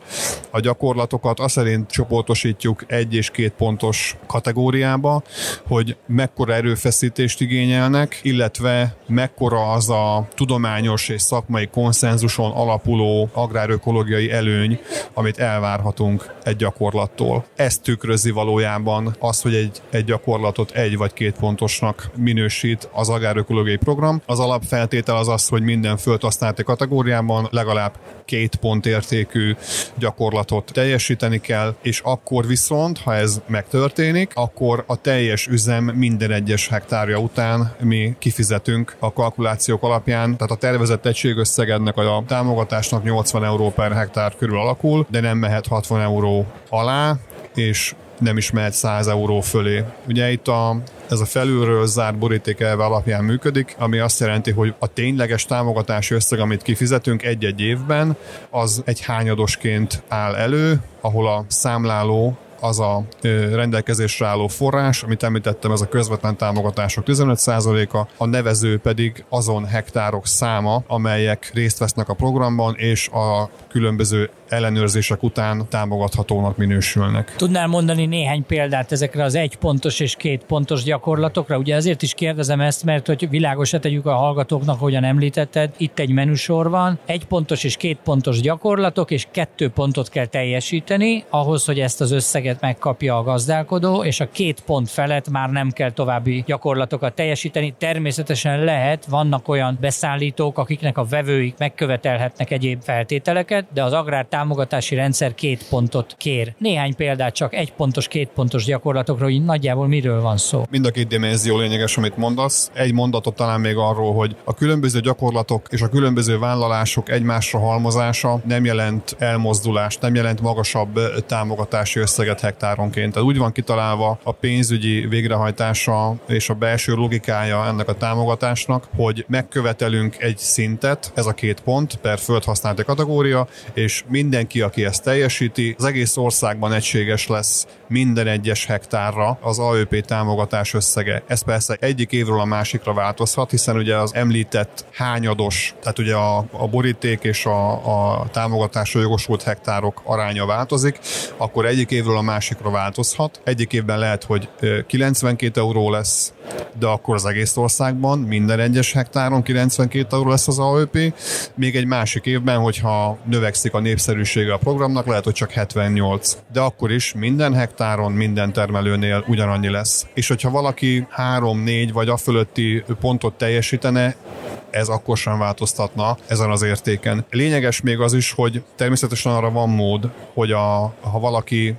a gyakorlatokat azt szerint csoportosítjuk egy és két pontos kategóriába, hogy mekkora erőfeszítést igényelnek, illetve mekkora az a tudományos és szakmai konszenzuson alapuló agrárökológiai előny, amit elvárhatunk egy gyakorlattól. Ezt tükrözi valójában az, hogy egy, egy gyakorlatot egy vagy két pont pontosnak minősít az agrárökológiai program. Az alapfeltétel az az, hogy minden földhasználati kategóriában legalább két pont értékű gyakorlatot teljesíteni kell, és akkor viszont, ha ez megtörténik, akkor a teljes üzem minden egyes hektárja után mi kifizetünk a kalkulációk alapján, tehát a tervezett egységösszegednek a támogatásnak 80 euró per hektár körül alakul, de nem mehet 60 euró alá, és nem is mehet 100 euró fölé. Ugye itt a, ez a felülről zárt boríték elve alapján működik, ami azt jelenti, hogy a tényleges támogatási összeg, amit kifizetünk egy-egy évben, az egy hányadosként áll elő, ahol a számláló az a rendelkezésre álló forrás, amit említettem, ez a közvetlen támogatások 15%-a, a nevező pedig azon hektárok száma, amelyek részt vesznek a programban, és a különböző ellenőrzések után támogathatónak minősülnek. Tudnál mondani néhány példát ezekre az egy pontos és két pontos gyakorlatokra? Ugye azért is kérdezem ezt, mert hogy világosra tegyük a hallgatóknak, hogyan említetted, itt egy menüsor van, egy pontos és két pontos gyakorlatok, és kettő pontot kell teljesíteni, ahhoz, hogy ezt az összeget megkapja a gazdálkodó, és a két pont felett már nem kell további gyakorlatokat teljesíteni. Természetesen lehet, vannak olyan beszállítók, akiknek a vevőik megkövetelhetnek egyéb feltételeket, de az agrár támogatási rendszer két pontot kér. Néhány példát csak egy pontos, két pontos gyakorlatokról, hogy nagyjából miről van szó. Mind a két dimenzió lényeges, amit mondasz. Egy mondatot talán még arról, hogy a különböző gyakorlatok és a különböző vállalások egymásra halmozása nem jelent elmozdulást, nem jelent magasabb támogatási összeget hektáronként. Tehát úgy van kitalálva a pénzügyi végrehajtása és a belső logikája ennek a támogatásnak, hogy megkövetelünk egy szintet, ez a két pont per földhasználati kategória, és mind mindenki, aki ezt teljesíti, az egész országban egységes lesz minden egyes hektárra az AÖP támogatás összege. Ez persze egyik évről a másikra változhat, hiszen ugye az említett hányados, tehát ugye a, a boríték és a, a támogatásra jogosult hektárok aránya változik, akkor egyik évről a másikra változhat. Egyik évben lehet, hogy 92 euró lesz, de akkor az egész országban minden egyes hektáron 92 euró lesz az AÖP, még egy másik évben, hogyha növekszik a népszerűsége a programnak, lehet, hogy csak 78. De akkor is minden hektáron, minden termelőnél ugyanannyi lesz. És hogyha valaki 3-4 vagy a fölötti pontot teljesítene, ez akkor sem változtatna ezen az értéken. Lényeges még az is, hogy természetesen arra van mód, hogy a, ha valaki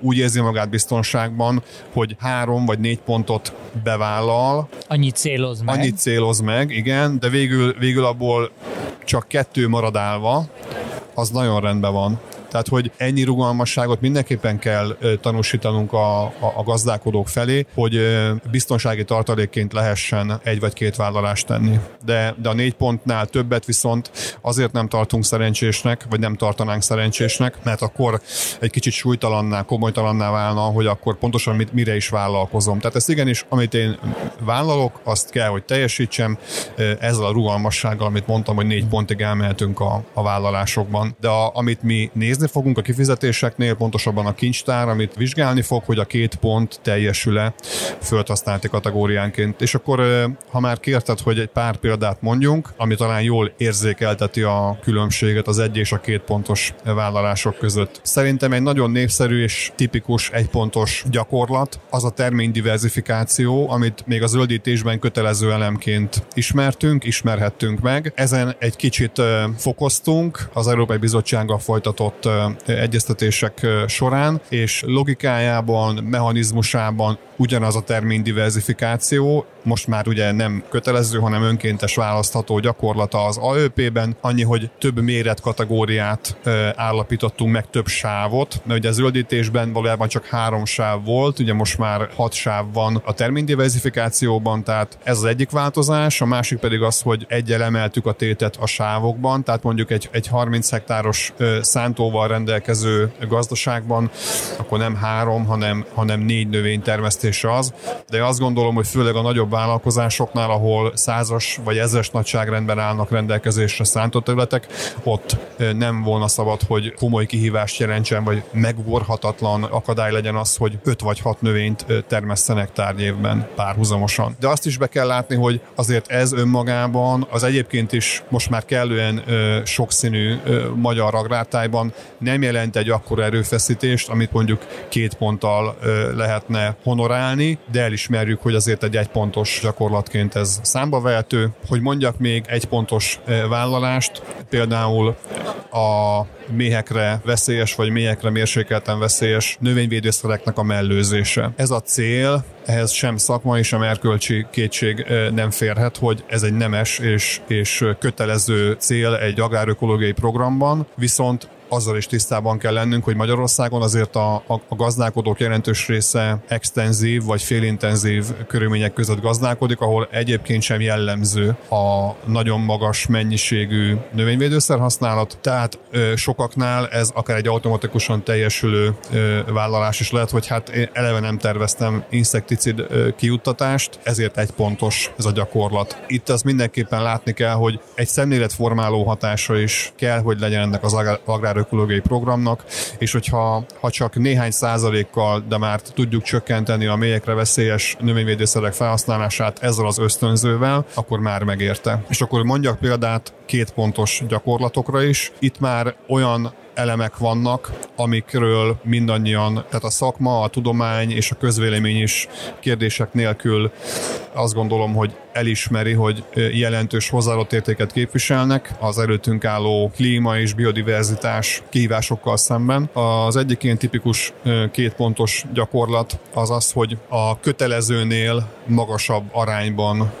úgy érzi magát biztonságban, hogy három vagy négy pontot bevállal. Annyit céloz meg. Annyit céloz meg, igen, de végül, végül abból csak kettő marad állva, az nagyon rendben van. Tehát, hogy ennyi rugalmasságot mindenképpen kell tanúsítanunk a, a, gazdálkodók felé, hogy biztonsági tartalékként lehessen egy vagy két vállalást tenni. De, de a négy pontnál többet viszont azért nem tartunk szerencsésnek, vagy nem tartanánk szerencsésnek, mert akkor egy kicsit súlytalanná, komolytalanná válna, hogy akkor pontosan mit, mire is vállalkozom. Tehát ezt igenis, amit én vállalok, azt kell, hogy teljesítsem ezzel a rugalmassággal, amit mondtam, hogy négy pontig elmehetünk a, a vállalásokban. De a, amit mi néz nézni fogunk a kifizetéseknél, pontosabban a kincstár, amit vizsgálni fog, hogy a két pont teljesül-e földhasználati kategóriánként. És akkor, ha már kérted, hogy egy pár példát mondjunk, ami talán jól érzékelteti a különbséget az egy és a két pontos vállalások között. Szerintem egy nagyon népszerű és tipikus egypontos gyakorlat az a terménydiversifikáció, amit még a zöldítésben kötelező elemként ismertünk, ismerhettünk meg. Ezen egy kicsit fokoztunk az Európai Bizottsággal folytatott egyeztetések során, és logikájában, mechanizmusában ugyanaz a termin diversifikáció, most már ugye nem kötelező, hanem önkéntes választható gyakorlata az AÖP-ben, annyi, hogy több méretkategóriát állapítottunk meg, több sávot, mert ugye a zöldítésben valójában csak három sáv volt, ugye most már hat sáv van a termin diversifikációban, tehát ez az egyik változás, a másik pedig az, hogy egyel emeltük a tétet a sávokban, tehát mondjuk egy, egy 30 hektáros szántóval rendelkező gazdaságban, akkor nem három, hanem, hanem négy növény termesztése az, de azt gondolom, hogy főleg a nagyobb vállalkozásoknál, ahol százas vagy ezres nagyságrendben állnak rendelkezésre szántott területek, ott nem volna szabad, hogy komoly kihívást jelentsen, vagy megugorhatatlan akadály legyen az, hogy 5 vagy 6 növényt termesztenek tárgyévben párhuzamosan. De azt is be kell látni, hogy azért ez önmagában az egyébként is most már kellően sokszínű magyar agrártájban nem jelent egy akkora erőfeszítést, amit mondjuk két ponttal lehetne honorálni, de elismerjük, hogy azért egy egypontos gyakorlatként ez számba vehető. Hogy mondjak még egy pontos vállalást, például a méhekre veszélyes vagy méhekre mérsékelten veszélyes növényvédőszereknek a mellőzése. Ez a cél, ehhez sem szakmai, sem erkölcsi kétség nem férhet, hogy ez egy nemes és, és kötelező cél egy agrárökológiai programban, viszont azzal is tisztában kell lennünk, hogy Magyarországon azért a, a, a gazdálkodók jelentős része extenzív vagy félintenzív körülmények között gazdálkodik, ahol egyébként sem jellemző a nagyon magas mennyiségű növényvédőszer használat, tehát ö, sokaknál ez akár egy automatikusan teljesülő ö, vállalás is lehet, hogy hát én eleve nem terveztem inszekticid ö, kiuttatást, ezért egy pontos ez a gyakorlat. Itt az mindenképpen látni kell, hogy egy szemléletformáló hatása is kell, hogy legyen ennek az agrár agrárökológiai programnak, és hogyha ha csak néhány százalékkal, de már tudjuk csökkenteni a mélyekre veszélyes növényvédőszerek felhasználását ezzel az ösztönzővel, akkor már megérte. És akkor mondjak példát két pontos gyakorlatokra is. Itt már olyan elemek vannak, amikről mindannyian, tehát a szakma, a tudomány és a közvélemény is kérdések nélkül azt gondolom, hogy elismeri, hogy jelentős hozzáadott értéket képviselnek az előttünk álló klíma és biodiverzitás kihívásokkal szemben. Az egyik ilyen tipikus kétpontos gyakorlat az az, hogy a kötelezőnél magasabb arányban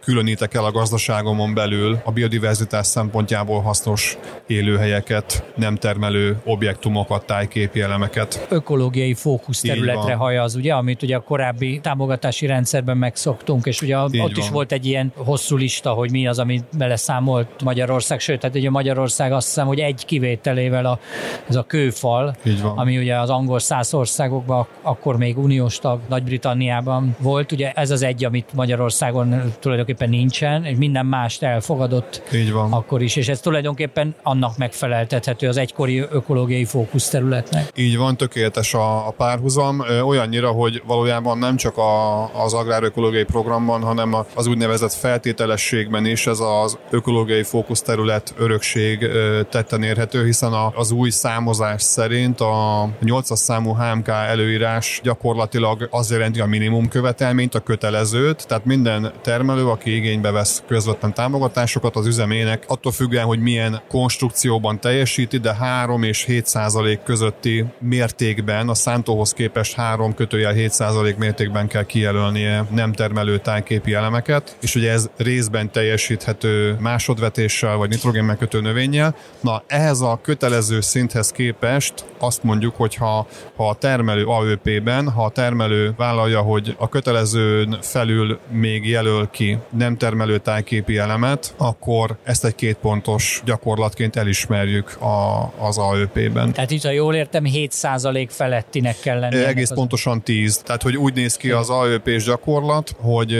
különítek el a gazdaságomon belül a biodiverzitás szempontjából hasznos élőhelyeket, nem termelő objektumokat, tájképi elemeket. Ökológiai fókusz területre hajaz, ugye, amit ugye a korábbi támogatási rendszerben megszoktunk, és ugye Így ott van. is volt egy ilyen hosszú lista, hogy mi az, amit beleszámolt Magyarország, sőt, tehát ugye Magyarország azt hiszem, hogy egy kivételével a, ez a kőfal, ami ugye az angol száz országokban akkor még uniós tag Nagy-Britanniában volt, ugye ez az egy, amit Magyarországon tulajdonképpen nincsen, és minden mást elfogadott Így van. akkor is, és ez tulajdonképpen annak megfeleltethető az egykori ökológiai fókuszterületnek. Így van, tökéletes a, a párhuzam, olyannyira, hogy valójában nem csak a, az agrárökológiai programban, hanem az úgynevezett feltételességben is ez az ökológiai fókuszterület örökség tetten érhető, hiszen az új számozás szerint a 8-as számú HMK előírás gyakorlatilag az jelenti a minimum követelményt, a kötelezőt, tehát minden termelő aki igénybe vesz közvetlen támogatásokat az üzemének, attól függően, hogy milyen konstrukcióban teljesíti, de 3 és 7 százalék közötti mértékben, a szántóhoz képest 3 kötőjel 7 százalék mértékben kell kijelölnie nem termelő tájképi elemeket, és ugye ez részben teljesíthető másodvetéssel vagy nitrogén megkötő növényel. Na, ehhez a kötelező szinthez képest azt mondjuk, hogy ha, ha a termelő AÖP-ben, ha a termelő vállalja, hogy a kötelezőn felül még jelöl ki nem termelő tájképi elemet, akkor ezt egy kétpontos gyakorlatként elismerjük a, az AÖP-ben. Tehát itt, ha jól értem, 7% felettinek kell lenni. Egész pontosan 10. Tehát, hogy úgy néz ki az AÖP-s gyakorlat, hogy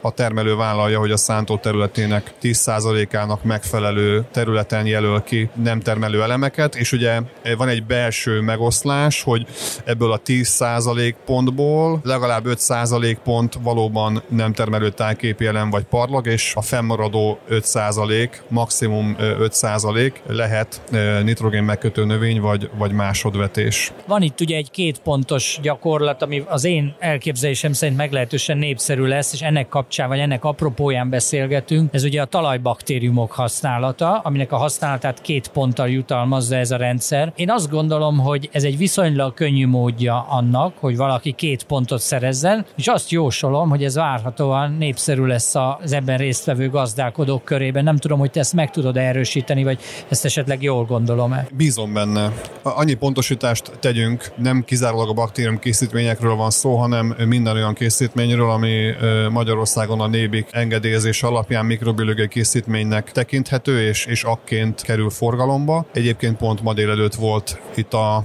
a termelő vállalja, hogy a szántó területének 10%-ának megfelelő területen jelöl ki nem termelő elemeket, és ugye van egy belső megoszlás, hogy ebből a 10% pontból legalább 5% pont valóban nem termelő tájképi elem vagy parlag, és a fennmaradó 5%, maximum 5% lehet nitrogén megkötő növény, vagy, vagy másodvetés. Van itt ugye egy két pontos gyakorlat, ami az én elképzelésem szerint meglehetősen népszerű lesz, és ennek kapcsán, vagy ennek apropóján beszélgetünk. Ez ugye a talajbaktériumok használata, aminek a használatát két ponttal jutalmazza ez a rendszer. Én azt gondolom, hogy ez egy viszonylag könnyű módja annak, hogy valaki két pontot szerezzen, és azt jósolom, hogy ez várhatóan népszerű lesz az ebben résztvevő gazdálkodók körében. Nem tudom, hogy te ezt meg tudod erősíteni, vagy ezt esetleg jól gondolom-e? Bízom benne. Annyi pontosítást tegyünk, nem kizárólag a baktérium készítményekről van szó, hanem minden olyan készítményről, ami Magyarországon a nébik engedélyezés alapján mikrobiológiai készítménynek tekinthető, és, és akként kerül forgalomba. Egyébként pont ma délelőtt volt itt a,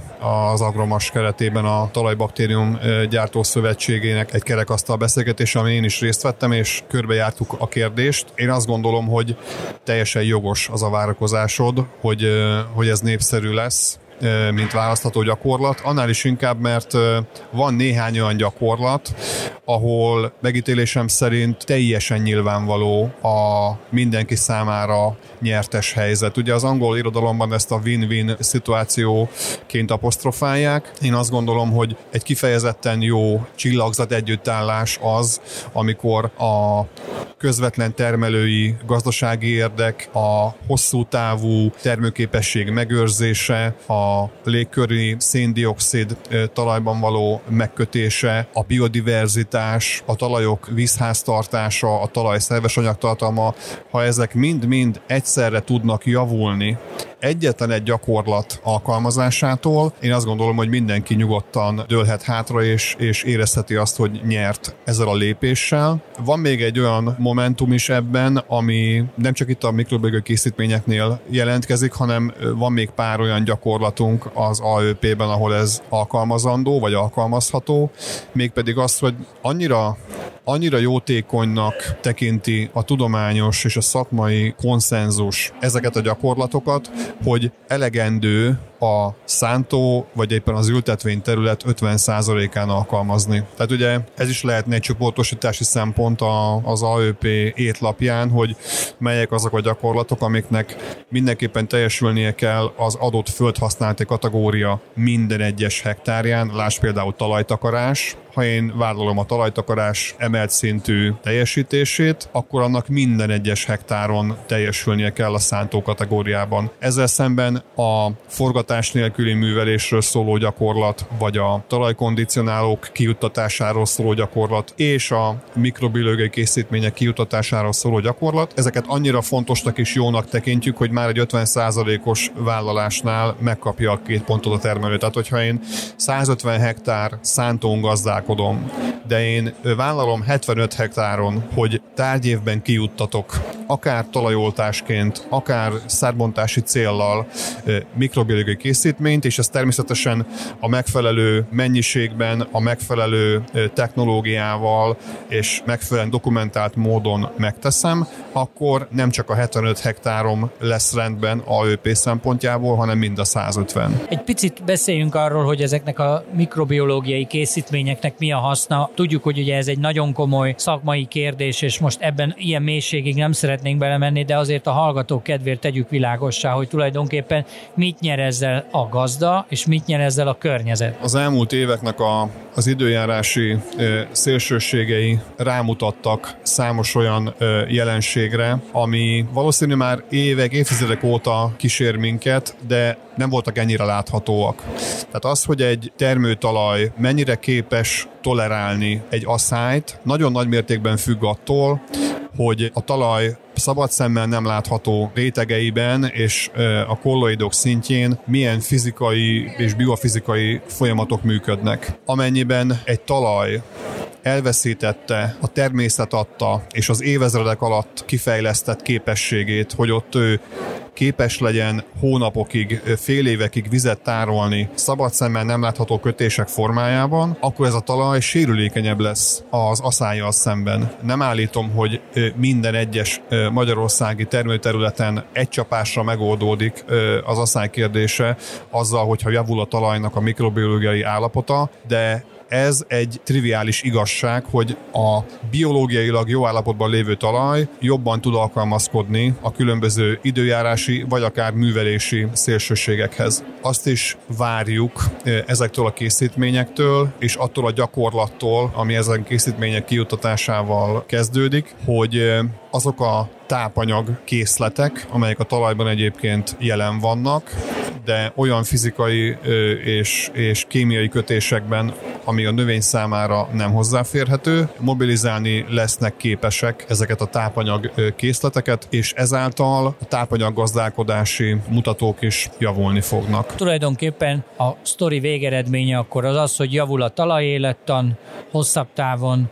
az Agromas keretében a Talajbaktérium Gyártó Szövetségének egy kerekasztal beszélgetés, ami én is részt vettem, és körbejártuk a kérdést. Én azt gondolom, hogy teljesen jogos az a várakozásod, hogy, hogy ez népszerű lesz, mint választható gyakorlat, annál is inkább, mert van néhány olyan gyakorlat, ahol megítélésem szerint teljesen nyilvánvaló a mindenki számára nyertes helyzet. Ugye az angol irodalomban ezt a win-win szituációként apostrofálják. Én azt gondolom, hogy egy kifejezetten jó csillagzat együttállás az, amikor a közvetlen termelői gazdasági érdek, a hosszú távú termőképesség megőrzése, a légköri széndiokszid talajban való megkötése, a biodiverzitás, a talajok vízháztartása, a talaj szerves anyagtartalma, ha ezek mind-mind egyszerre tudnak javulni, egyetlen egy gyakorlat alkalmazásától, én azt gondolom, hogy mindenki nyugodtan dőlhet hátra, és, és érezheti azt, hogy nyert ezzel a lépéssel. Van még egy olyan momentum is ebben, ami nem csak itt a mikrobiológiai készítményeknél jelentkezik, hanem van még pár olyan gyakorlatunk az AÖP-ben, ahol ez alkalmazandó, vagy alkalmazható, mégpedig az, hogy annyira annyira jótékonynak tekinti a tudományos és a szakmai konszenzus ezeket a gyakorlatokat, hogy elegendő a szántó, vagy éppen az ültetvény terület 50%-án alkalmazni. Tehát ugye ez is lehetne egy csoportosítási szempont az AÖP étlapján, hogy melyek azok a gyakorlatok, amiknek mindenképpen teljesülnie kell az adott földhasználati kategória minden egyes hektárján, láss például talajtakarás, ha én vállalom a talajtakarás emelt szintű teljesítését, akkor annak minden egyes hektáron teljesülnie kell a szántó kategóriában. Ezzel szemben a forgatás nélküli művelésről szóló gyakorlat, vagy a talajkondicionálók kiuttatásáról szóló gyakorlat, és a mikrobiológiai készítmények kiuttatásáról szóló gyakorlat, ezeket annyira fontosnak és jónak tekintjük, hogy már egy 50%-os vállalásnál megkapja a két pontot a termelő. Tehát, hogyha én 150 hektár szántón gazdák gazdálkodom, de én vállalom 75 hektáron, hogy tárgyévben kiuttatok, akár talajoltásként, akár szárbontási céllal mikrobiológiai készítményt, és ezt természetesen a megfelelő mennyiségben, a megfelelő technológiával és megfelelően dokumentált módon megteszem, akkor nem csak a 75 hektárom lesz rendben AÖP szempontjából, hanem mind a 150. Egy picit beszéljünk arról, hogy ezeknek a mikrobiológiai készítményeknek ennek mi a haszna. Tudjuk, hogy ugye ez egy nagyon komoly szakmai kérdés, és most ebben ilyen mélységig nem szeretnénk belemenni, de azért a hallgatók kedvéért tegyük világossá, hogy tulajdonképpen mit nyer ezzel a gazda, és mit nyer ezzel a környezet. Az elmúlt éveknek a, az időjárási ö, szélsőségei rámutattak számos ö, jelenségre, ami valószínű már évek, évtizedek óta kísér minket, de nem voltak ennyire láthatóak. Tehát az, hogy egy termőtalaj mennyire képes tolerálni egy asszályt, nagyon nagy mértékben függ attól, hogy a talaj szabad szemmel nem látható rétegeiben és a kolloidok szintjén milyen fizikai és biofizikai folyamatok működnek. Amennyiben egy talaj elveszítette a természet adta és az évezredek alatt kifejlesztett képességét, hogy ott ő képes legyen hónapokig, fél évekig vizet tárolni szabad szemmel nem látható kötések formájában, akkor ez a talaj sérülékenyebb lesz az aszályjal szemben. Nem állítom, hogy minden egyes magyarországi termőterületen egy csapásra megoldódik az asszály kérdése azzal, hogyha javul a talajnak a mikrobiológiai állapota, de ez egy triviális igazság, hogy a biológiailag jó állapotban lévő talaj jobban tud alkalmazkodni a különböző időjárási vagy akár művelési szélsőségekhez. Azt is várjuk ezektől a készítményektől, és attól a gyakorlattól, ami ezen készítmények kiutatásával kezdődik, hogy azok a tápanyag készletek, amelyek a talajban egyébként jelen vannak, de olyan fizikai és, és kémiai kötésekben, ami a növény számára nem hozzáférhető, mobilizálni lesznek képesek ezeket a tápanyag készleteket, és ezáltal a tápanyag gazdálkodási mutatók is javulni fognak. Tulajdonképpen a sztori végeredménye akkor az az, hogy javul a talajélettan, hosszabb távon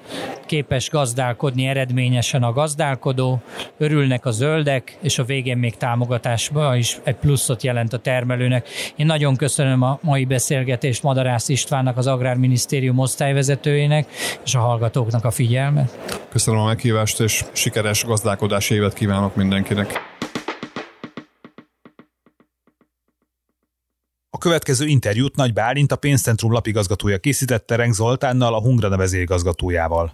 képes gazdálkodni eredményesen a gazdálkodó, örülnek a zöldek, és a végén még támogatásba is egy pluszot jelent a termelőnek. Én nagyon köszönöm a mai beszélgetést Madarász Istvánnak, az Agrárminisztérium osztályvezetőjének, és a hallgatóknak a figyelmet. Köszönöm a meghívást, és sikeres gazdálkodási évet kívánok mindenkinek. következő interjút Nagy Bálint a pénzcentrum lapigazgatója készítette Renk Zoltánnal, a Hungrana vezérigazgatójával.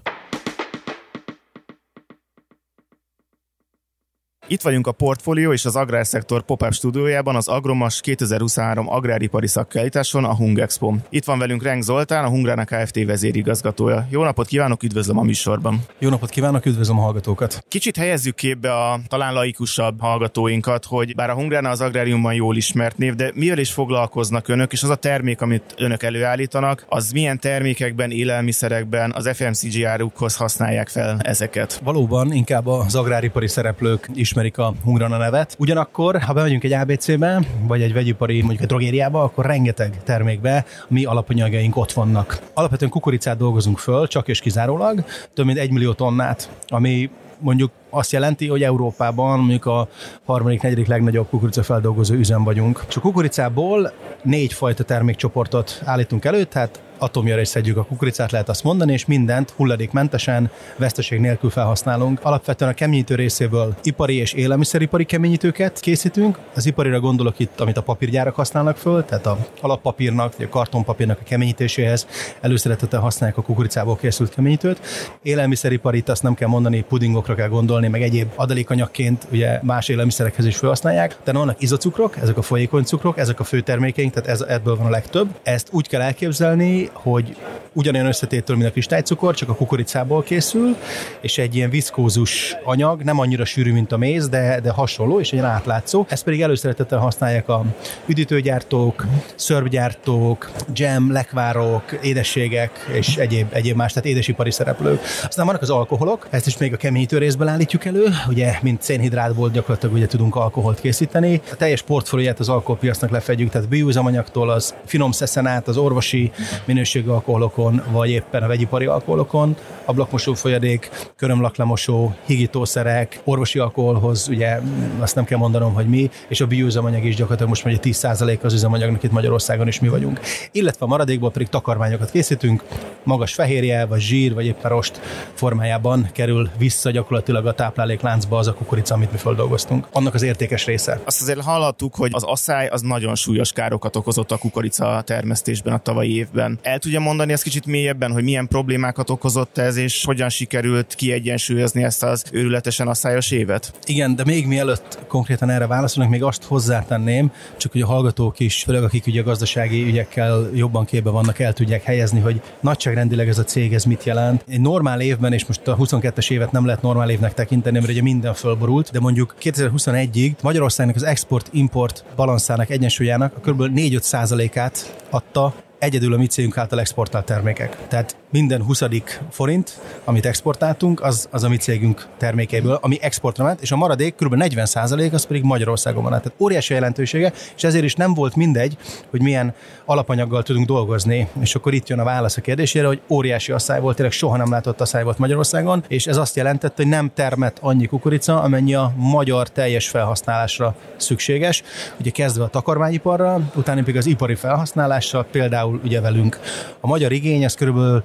Itt vagyunk a Portfolio és az Agrárszektor pop-up stúdiójában az Agromas 2023 agráripari szakkerításon, a Hung Expo. Itt van velünk Renk Zoltán, a Hungrána Kft. vezérigazgatója. Jó napot kívánok, üdvözlöm a műsorban. Jó napot kívánok, üdvözlöm a hallgatókat. Kicsit helyezzük képbe a talán laikusabb hallgatóinkat, hogy bár a Hungrána az agráriumban jól ismert név, de mivel is foglalkoznak önök, és az a termék, amit önök előállítanak, az milyen termékekben, élelmiszerekben, az FMCG árukhoz használják fel ezeket? Valóban inkább az agráripari szereplők is ismerik a Hungrana nevet. Ugyanakkor, ha bemegyünk egy ABC-be, vagy egy vegyipari, mondjuk egy drogériába, akkor rengeteg termékbe mi alapanyagaink ott vannak. Alapvetően kukoricát dolgozunk föl, csak és kizárólag, több mint egy millió tonnát, ami mondjuk azt jelenti, hogy Európában mondjuk a harmadik, negyedik legnagyobb kukoricafeldolgozó üzem vagyunk. És a kukoricából négy fajta termékcsoportot állítunk elő, tehát atomjára is szedjük a kukoricát, lehet azt mondani, és mindent hulladékmentesen, veszteség nélkül felhasználunk. Alapvetően a keményítő részéből ipari és élelmiszeripari keményítőket készítünk. Az iparira gondolok itt, amit a papírgyárak használnak föl, tehát a alappapírnak, vagy a kartonpapírnak a keményítéséhez előszeretettel használják a kukoricából készült keményítőt. Élelmiszeriparit azt nem kell mondani, pudingokra kell gondolni, meg egyéb adalékanyagként ugye más élelmiszerekhez is felhasználják. De vannak izocukrok, ezek a folyékony cukrok, ezek a fő termékeink, tehát ez, ebből van a legtöbb. Ezt úgy kell elképzelni, hogy ugyanolyan összetétől, mint a kristálycukor, csak a kukoricából készül, és egy ilyen viszkózus anyag, nem annyira sűrű, mint a méz, de, de hasonló, és egy átlátszó. Ezt pedig előszeretettel használják a üdítőgyártók, szörbgyártók, jam, lekvárok, édességek és egyéb, egyéb más, tehát édesipari szereplők. Aztán vannak az alkoholok, ezt is még a keményítő részből állítjuk elő, ugye, mint szénhidrátból gyakorlatilag ugye tudunk alkoholt készíteni. A teljes portfólióját az alkoholpiacnak lefedjük, tehát bioüzemanyagtól az finom szeszenát, az orvosi minőségű alkoholokon, vagy éppen a vegyipari alkoholokon, ablakmosó folyadék, körömlaklemosó, higítószerek, orvosi alkoholhoz, ugye azt nem kell mondanom, hogy mi, és a bioüzemanyag is gyakorlatilag most mondja 10% az üzemanyagnak itt Magyarországon is mi vagyunk. Illetve a maradékból pedig takarmányokat készítünk, magas fehérje, vagy zsír, vagy éppen rost formájában kerül vissza gyakorlatilag a táplálékláncba az a kukorica, amit mi földolgoztunk. Annak az értékes része. Azt azért hallottuk, hogy az asszály az nagyon súlyos károkat okozott a kukorica termesztésben a tavalyi évben. El tudja mondani ezt kicsit mélyebben, hogy milyen problémákat okozott ez, és hogyan sikerült kiegyensúlyozni ezt az őrületesen asszályos évet? Igen, de még mielőtt konkrétan erre válaszolnak, még azt hozzátenném, csak hogy a hallgatók is, főleg akik ugye gazdasági ügyekkel jobban képbe vannak, el tudják helyezni, hogy nagyságrendileg ez a cég ez mit jelent. Egy normál évben, és most a 22-es évet nem lehet normál évnek tekinteni, mert ugye minden fölborult, de mondjuk 2021-ig Magyarországnak az export-import balanszának egyensúlyának a kb. 4-5 át adta egyedül a mi cégünk által exportált termékek. Tehát minden 20. forint, amit exportáltunk, az, az a mi cégünk termékeiből, ami exportra ment, és a maradék kb. 40 az pedig Magyarországon van. Tehát óriási jelentősége, és ezért is nem volt mindegy, hogy milyen alapanyaggal tudunk dolgozni. És akkor itt jön a válasz a kérdésére, hogy óriási asszály volt, tényleg soha nem látott asszály volt Magyarországon, és ez azt jelentette, hogy nem termett annyi kukorica, amennyi a magyar teljes felhasználásra szükséges. Ugye kezdve a takarmányiparral, utána pedig az ipari felhasználással, például ugye velünk. A magyar igény az körülbelül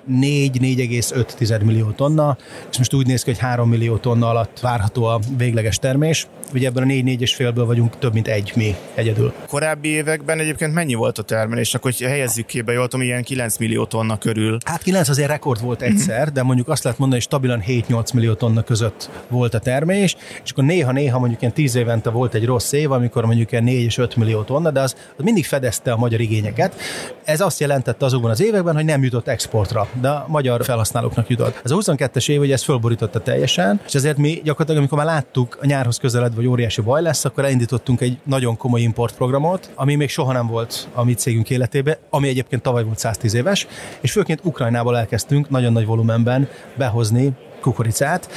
4-4,5 millió tonna, és most úgy néz ki, hogy 3 millió tonna alatt várható a végleges termés. Ugye ebben a 4 félből vagyunk több mint egy mi egyedül. Korábbi években egyébként mennyi volt a termelés? Akkor hogy helyezzük képbe, jól tudom, ilyen 9 millió tonna körül. Hát 9 azért rekord volt egyszer, de mondjuk azt lehet mondani, hogy stabilan 7-8 millió tonna között volt a termés, és akkor néha-néha mondjuk ilyen 10 évente volt egy rossz év, amikor mondjuk ilyen 4 és 5 millió tonna, de az, az mindig fedezte a magyar igényeket. Ez azt jelentette azokban az években, hogy nem jutott exportra de a magyar felhasználóknak jutott. Ez a 22-es év, hogy ez fölborította teljesen, és ezért mi gyakorlatilag, amikor már láttuk a nyárhoz közeledve, hogy óriási baj lesz, akkor elindítottunk egy nagyon komoly importprogramot, ami még soha nem volt a mi cégünk életében, ami egyébként tavaly volt 110 éves, és főként Ukrajnából elkezdtünk nagyon nagy volumenben behozni kukoricát,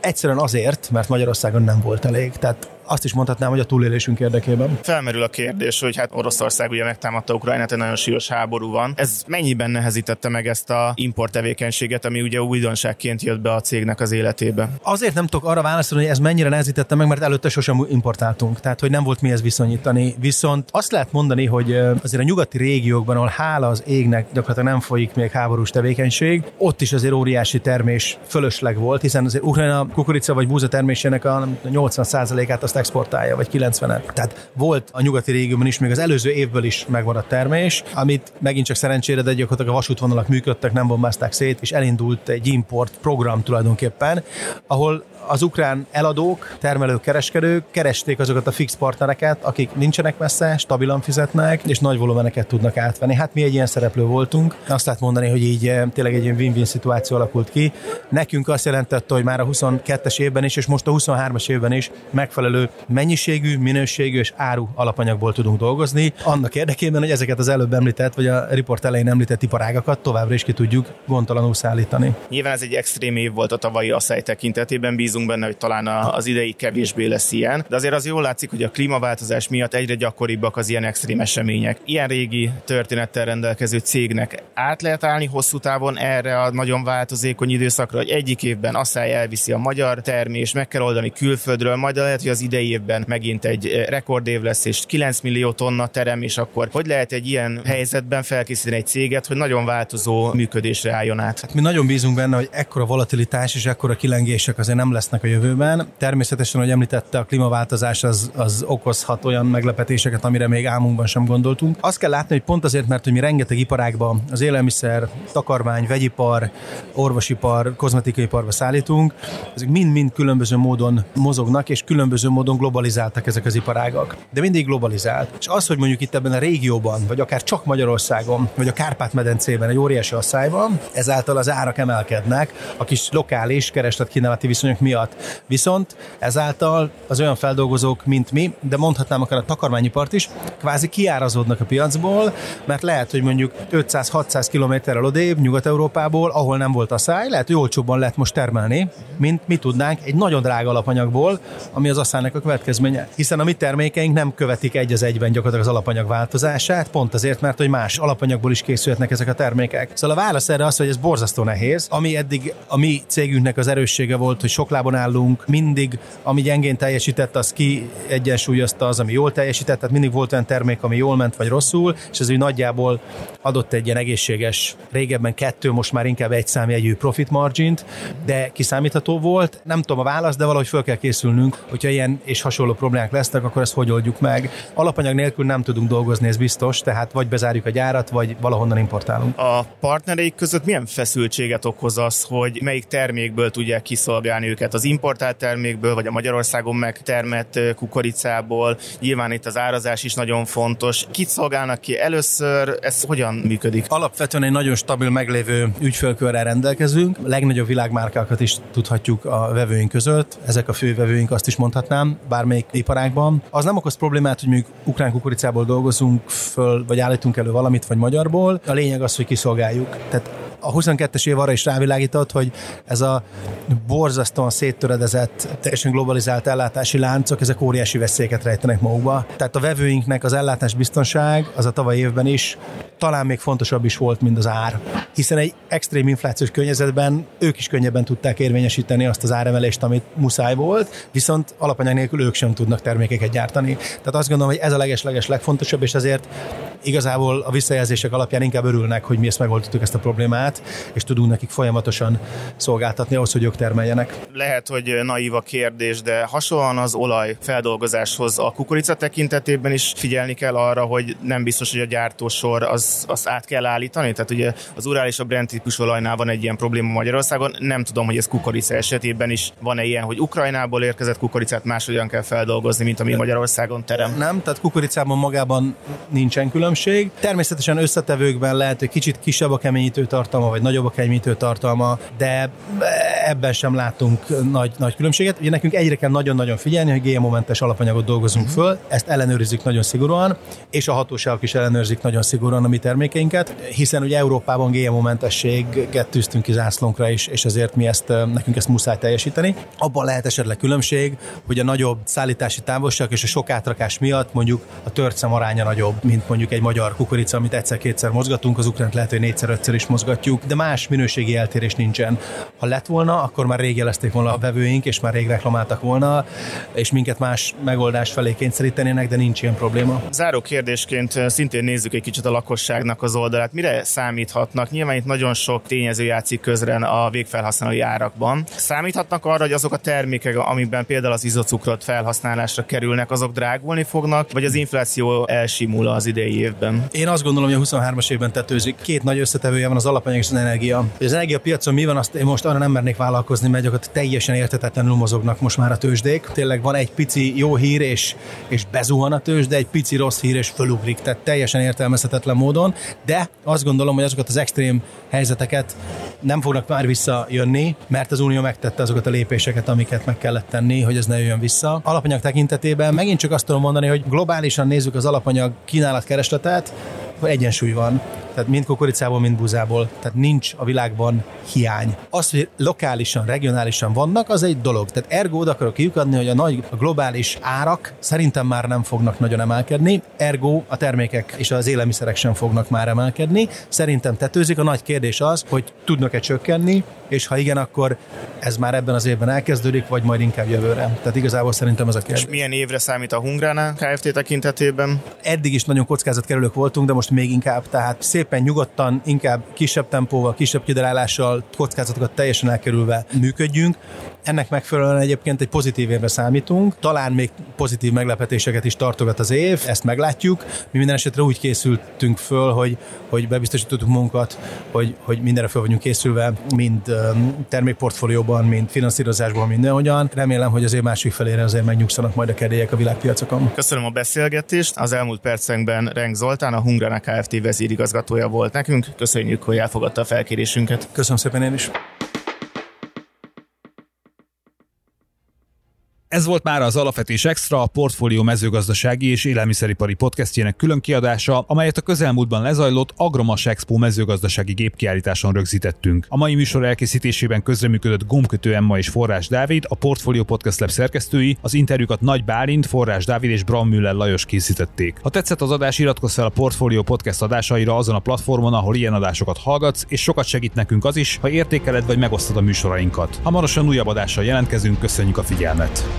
egyszerűen azért, mert Magyarországon nem volt elég. Tehát azt is mondhatnám, hogy a túlélésünk érdekében. Felmerül a kérdés, hogy hát Oroszország ugye megtámadta Ukrajnát, egy nagyon súlyos háború van. Ez mennyiben nehezítette meg ezt a import tevékenységet, ami ugye újdonságként jött be a cégnek az életébe? Azért nem tudok arra válaszolni, hogy ez mennyire nehezítette meg, mert előtte sosem importáltunk, tehát hogy nem volt mihez viszonyítani. Viszont azt lehet mondani, hogy azért a nyugati régiókban, ahol hála az égnek gyakorlatilag nem folyik még háborús tevékenység, ott is azért óriási termés fölösleg volt, hiszen azért Ukrajna kukorica vagy búza termésének a 80%-át azt azt exportálja, vagy 90-et. Tehát volt a nyugati régióban is, még az előző évből is megmaradt termés, amit megint csak szerencsére, de gyakorlatilag a vasútvonalak működtek, nem bombázták szét, és elindult egy import program tulajdonképpen, ahol az ukrán eladók, termelők, kereskedők keresték azokat a fix partnereket, akik nincsenek messze, stabilan fizetnek, és nagy volumeneket tudnak átvenni. Hát mi egy ilyen szereplő voltunk. Azt lehet mondani, hogy így eh, tényleg egy ilyen win-win szituáció alakult ki. Nekünk azt jelentette, hogy már a 22-es évben is, és most a 23-as évben is megfelelő mennyiségű, minőségű és áru alapanyagból tudunk dolgozni. Annak érdekében, hogy ezeket az előbb említett, vagy a riport elején említett iparágakat továbbra is ki tudjuk gondtalanul szállítani. Nyilván ez egy extrém év volt a tavalyi asszály tekintetében, bízunk bízunk benne, hogy talán az idei kevésbé lesz ilyen, de azért az jól látszik, hogy a klímaváltozás miatt egyre gyakoribbak az ilyen extrém események. Ilyen régi történettel rendelkező cégnek át lehet állni hosszú távon erre a nagyon változékony időszakra, hogy egyik évben asszály elviszi a magyar termés, meg kell oldani külföldről, majd lehet, hogy az idei évben megint egy eh, rekordév lesz, és 9 millió tonna terem, és akkor hogy lehet egy ilyen helyzetben felkészíteni egy céget, hogy nagyon változó működésre álljon át? Hát mi nagyon bízunk benne, hogy ekkora volatilitás és ekkora kilengések azért nem lesznek a jövőben. Természetesen, hogy említette, a klímaváltozás az, az okozhat olyan meglepetéseket, amire még álmunkban sem gondoltunk. Azt kell látni, hogy pont azért, mert hogy mi rengeteg iparágban az élelmiszer, takarmány, vegyipar, orvosipar, kozmetikaiparba szállítunk, ezek mind-mind különböző módon mozognak, és különböző módon globalizáltak ezek az iparágak. De mindig globalizált. És az, hogy mondjuk itt ebben a régióban, vagy akár csak Magyarországon, vagy a Kárpát-medencében egy óriási asszályban, ezáltal az árak emelkednek a kis lokális kereslet-kínálati viszonyok miatt miatt. Viszont ezáltal az olyan feldolgozók, mint mi, de mondhatnám akár a takarmányipart is, kvázi kiárazódnak a piacból, mert lehet, hogy mondjuk 500-600 kilométerrel odébb Nyugat-Európából, ahol nem volt a száj, lehet, hogy olcsóbban lehet most termelni, mint mi tudnánk egy nagyon drága alapanyagból, ami az asszálynak a következménye. Hiszen a mi termékeink nem követik egy az egyben gyakorlatilag az alapanyag változását, pont azért, mert hogy más alapanyagból is készülhetnek ezek a termékek. Szóval a válasz erre az, hogy ez borzasztó nehéz. Ami eddig a mi cégünknek az erőssége volt, hogy sok lábon állunk, mindig, ami gyengén teljesített, az ki egyensúlyozta az, ami jól teljesített, tehát mindig volt olyan termék, ami jól ment vagy rosszul, és ez úgy nagyjából adott egy ilyen egészséges, régebben kettő, most már inkább egy számjegyű profit margin de kiszámítható volt. Nem tudom a választ, de valahogy föl kell készülnünk, hogyha ilyen és hasonló problémák lesznek, akkor ezt hogy oldjuk meg. Alapanyag nélkül nem tudunk dolgozni, ez biztos, tehát vagy bezárjuk a gyárat, vagy valahonnan importálunk. A partnereik között milyen feszültséget okoz az, hogy melyik termékből tudják kiszolgálni őket? Az importált termékből, vagy a Magyarországon megtermett kukoricából. Nyilván itt az árazás is nagyon fontos. Kit szolgálnak ki először, ez hogyan működik? Alapvetően egy nagyon stabil meglévő ügyfélkörrel rendelkezünk. A legnagyobb világmárkákat is tudhatjuk a vevőink között. Ezek a fő vevőink, azt is mondhatnám, bármelyik iparágban. Az nem okoz problémát, hogy mondjuk ukrán kukoricából dolgozunk föl, vagy állítunk elő valamit, vagy magyarból. A lényeg az, hogy kiszolgáljuk. Tehát a 22-es év arra is rávilágított, hogy ez a borzasztóan széttöredezett, teljesen globalizált ellátási láncok, ezek óriási veszélyeket rejtenek magukba. Tehát a vevőinknek az ellátás biztonság az a tavaly évben is talán még fontosabb is volt, mint az ár. Hiszen egy extrém inflációs környezetben ők is könnyebben tudták érvényesíteni azt az áremelést, amit muszáj volt, viszont alapanyag nélkül ők sem tudnak termékeket gyártani. Tehát azt gondolom, hogy ez a leges-leges legfontosabb, és azért igazából a visszajelzések alapján inkább örülnek, hogy mi ezt megoldottuk ezt a problémát, és tudunk nekik folyamatosan szolgáltatni ahhoz, hogy ők termeljenek. Lehet, hogy naív a kérdés, de hasonlóan az olaj feldolgozáshoz a kukorica tekintetében is figyelni kell arra, hogy nem biztos, hogy a gyártósor az, az át kell állítani. Tehát ugye az Urál és a Brent típus olajnál van egy ilyen probléma Magyarországon. Nem tudom, hogy ez kukorica esetében is van-e ilyen, hogy Ukrajnából érkezett kukoricát máshogyan kell feldolgozni, mint ami Magyarországon terem. Nem, tehát kukoricában magában nincsen különbség. Természetesen összetevőkben lehet, hogy kicsit kisebb a keményítő tartalma, vagy nagyobb a keményítő tartalma, de ebben sem látunk nagy, nagy különbséget. Ugye nekünk egyre kell nagyon-nagyon figyelni, hogy GMO-mentes alapanyagot dolgozunk föl, ezt ellenőrizzük nagyon szigorúan, és a hatóságok is ellenőrzik nagyon szigorúan a mi termékeinket, hiszen ugye Európában GMO-mentességet tűztünk ki zászlónkra is, és ezért mi ezt, nekünk ezt muszáj teljesíteni. Abban lehet esetleg különbség, hogy a nagyobb szállítási távolság és a sok átrakás miatt mondjuk a törtszem aránya nagyobb, mint mondjuk egy magyar kukorica, amit egyszer-kétszer mozgatunk, az ukránt lehet, hogy négyszer-ötször is mozgatjuk, de más minőségi eltérés nincsen. Ha lett volna, akkor már rég jelezték volna a vevőink, és már rég reklamáltak volna, és minket más megoldás felé kényszerítenének, de nincs ilyen probléma. Záró kérdésként szintén nézzük egy kicsit a lakosságnak az oldalát. Mire számíthatnak? Nyilván itt nagyon sok tényező játszik közre a végfelhasználói árakban. Számíthatnak arra, hogy azok a termékek, amiben például az izocukrot felhasználásra kerülnek, azok drágulni fognak, vagy az infláció elsimul az idei évben? Én azt gondolom, hogy a 23-as évben tetőzik. Két nagy összetevője van az alapanyag és az energia. Az energiapiacon mi van, azt én most arra nem mernék vállalkozni, mert gyakorlatilag teljesen értetetlenül mozognak most már a tőzsdék. Tényleg van egy pici jó hír, és, és bezuhan a tőzs, de egy pici rossz hír, és fölugrik. Tehát teljesen értelmezhetetlen módon. De azt gondolom, hogy azokat az extrém helyzeteket nem fognak már visszajönni, mert az Unió megtette azokat a lépéseket, amiket meg kellett tenni, hogy ez ne jöjjön vissza. Alapanyag tekintetében megint csak azt tudom mondani, hogy globálisan nézzük az alapanyag kínálat keresletet, egyensúly van. Tehát mind kukoricából, mind búzából. Tehát nincs a világban hiány. Az, hogy lokálisan, regionálisan vannak, az egy dolog. Tehát ergo oda akarok kiukadni, hogy a nagy a globális árak szerintem már nem fognak nagyon emelkedni, ergo a termékek és az élelmiszerek sem fognak már emelkedni. Szerintem tetőzik. A nagy kérdés az, hogy tudnak-e csökkenni, és ha igen, akkor ez már ebben az évben elkezdődik, vagy majd inkább jövőre. Tehát igazából szerintem ez a kérdés. És milyen évre számít a Hungrana Kft. tekintetében? Eddig is nagyon kockázatkerülők voltunk, de most még inkább. Tehát szépen nyugodtan, inkább kisebb tempóval, kisebb kidarálással, kockázatokat teljesen elkerülve működjünk. Ennek megfelelően egyébként egy pozitív évre számítunk. Talán még pozitív meglepetéseket is tartogat az év, ezt meglátjuk. Mi minden esetre úgy készültünk föl, hogy, hogy bebiztosítottuk munkat, hogy, hogy mindenre föl vagyunk készülve, mind termékportfólióban, mind finanszírozásban, mindenhogyan. Remélem, hogy az év másik felére azért megnyugszanak majd a kedélyek a világpiacokon. Köszönöm a beszélgetést. Az elmúlt percekben Renk Zoltán, a Hungrana Kft. vezérigazgatója volt nekünk. Köszönjük, hogy elfogadta a felkérésünket. Köszönöm szépen én is. Ez volt már az Alapvetés Extra, a Portfólió mezőgazdasági és élelmiszeripari podcastjének külön kiadása, amelyet a közelmúltban lezajlott Agromas Expo mezőgazdasági gépkiállításon rögzítettünk. A mai műsor elkészítésében közreműködött Gombkötő Emma és Forrás Dávid, a Portfólió Podcast Lab szerkesztői, az interjúkat Nagy Bálint, Forrás Dávid és Braun Müller Lajos készítették. Ha tetszett az adás, iratkozz fel a Portfólió Podcast adásaira azon a platformon, ahol ilyen adásokat hallgatsz, és sokat segít nekünk az is, ha értékeled vagy megosztod a műsorainkat. Hamarosan újabb adással jelentkezünk, köszönjük a figyelmet!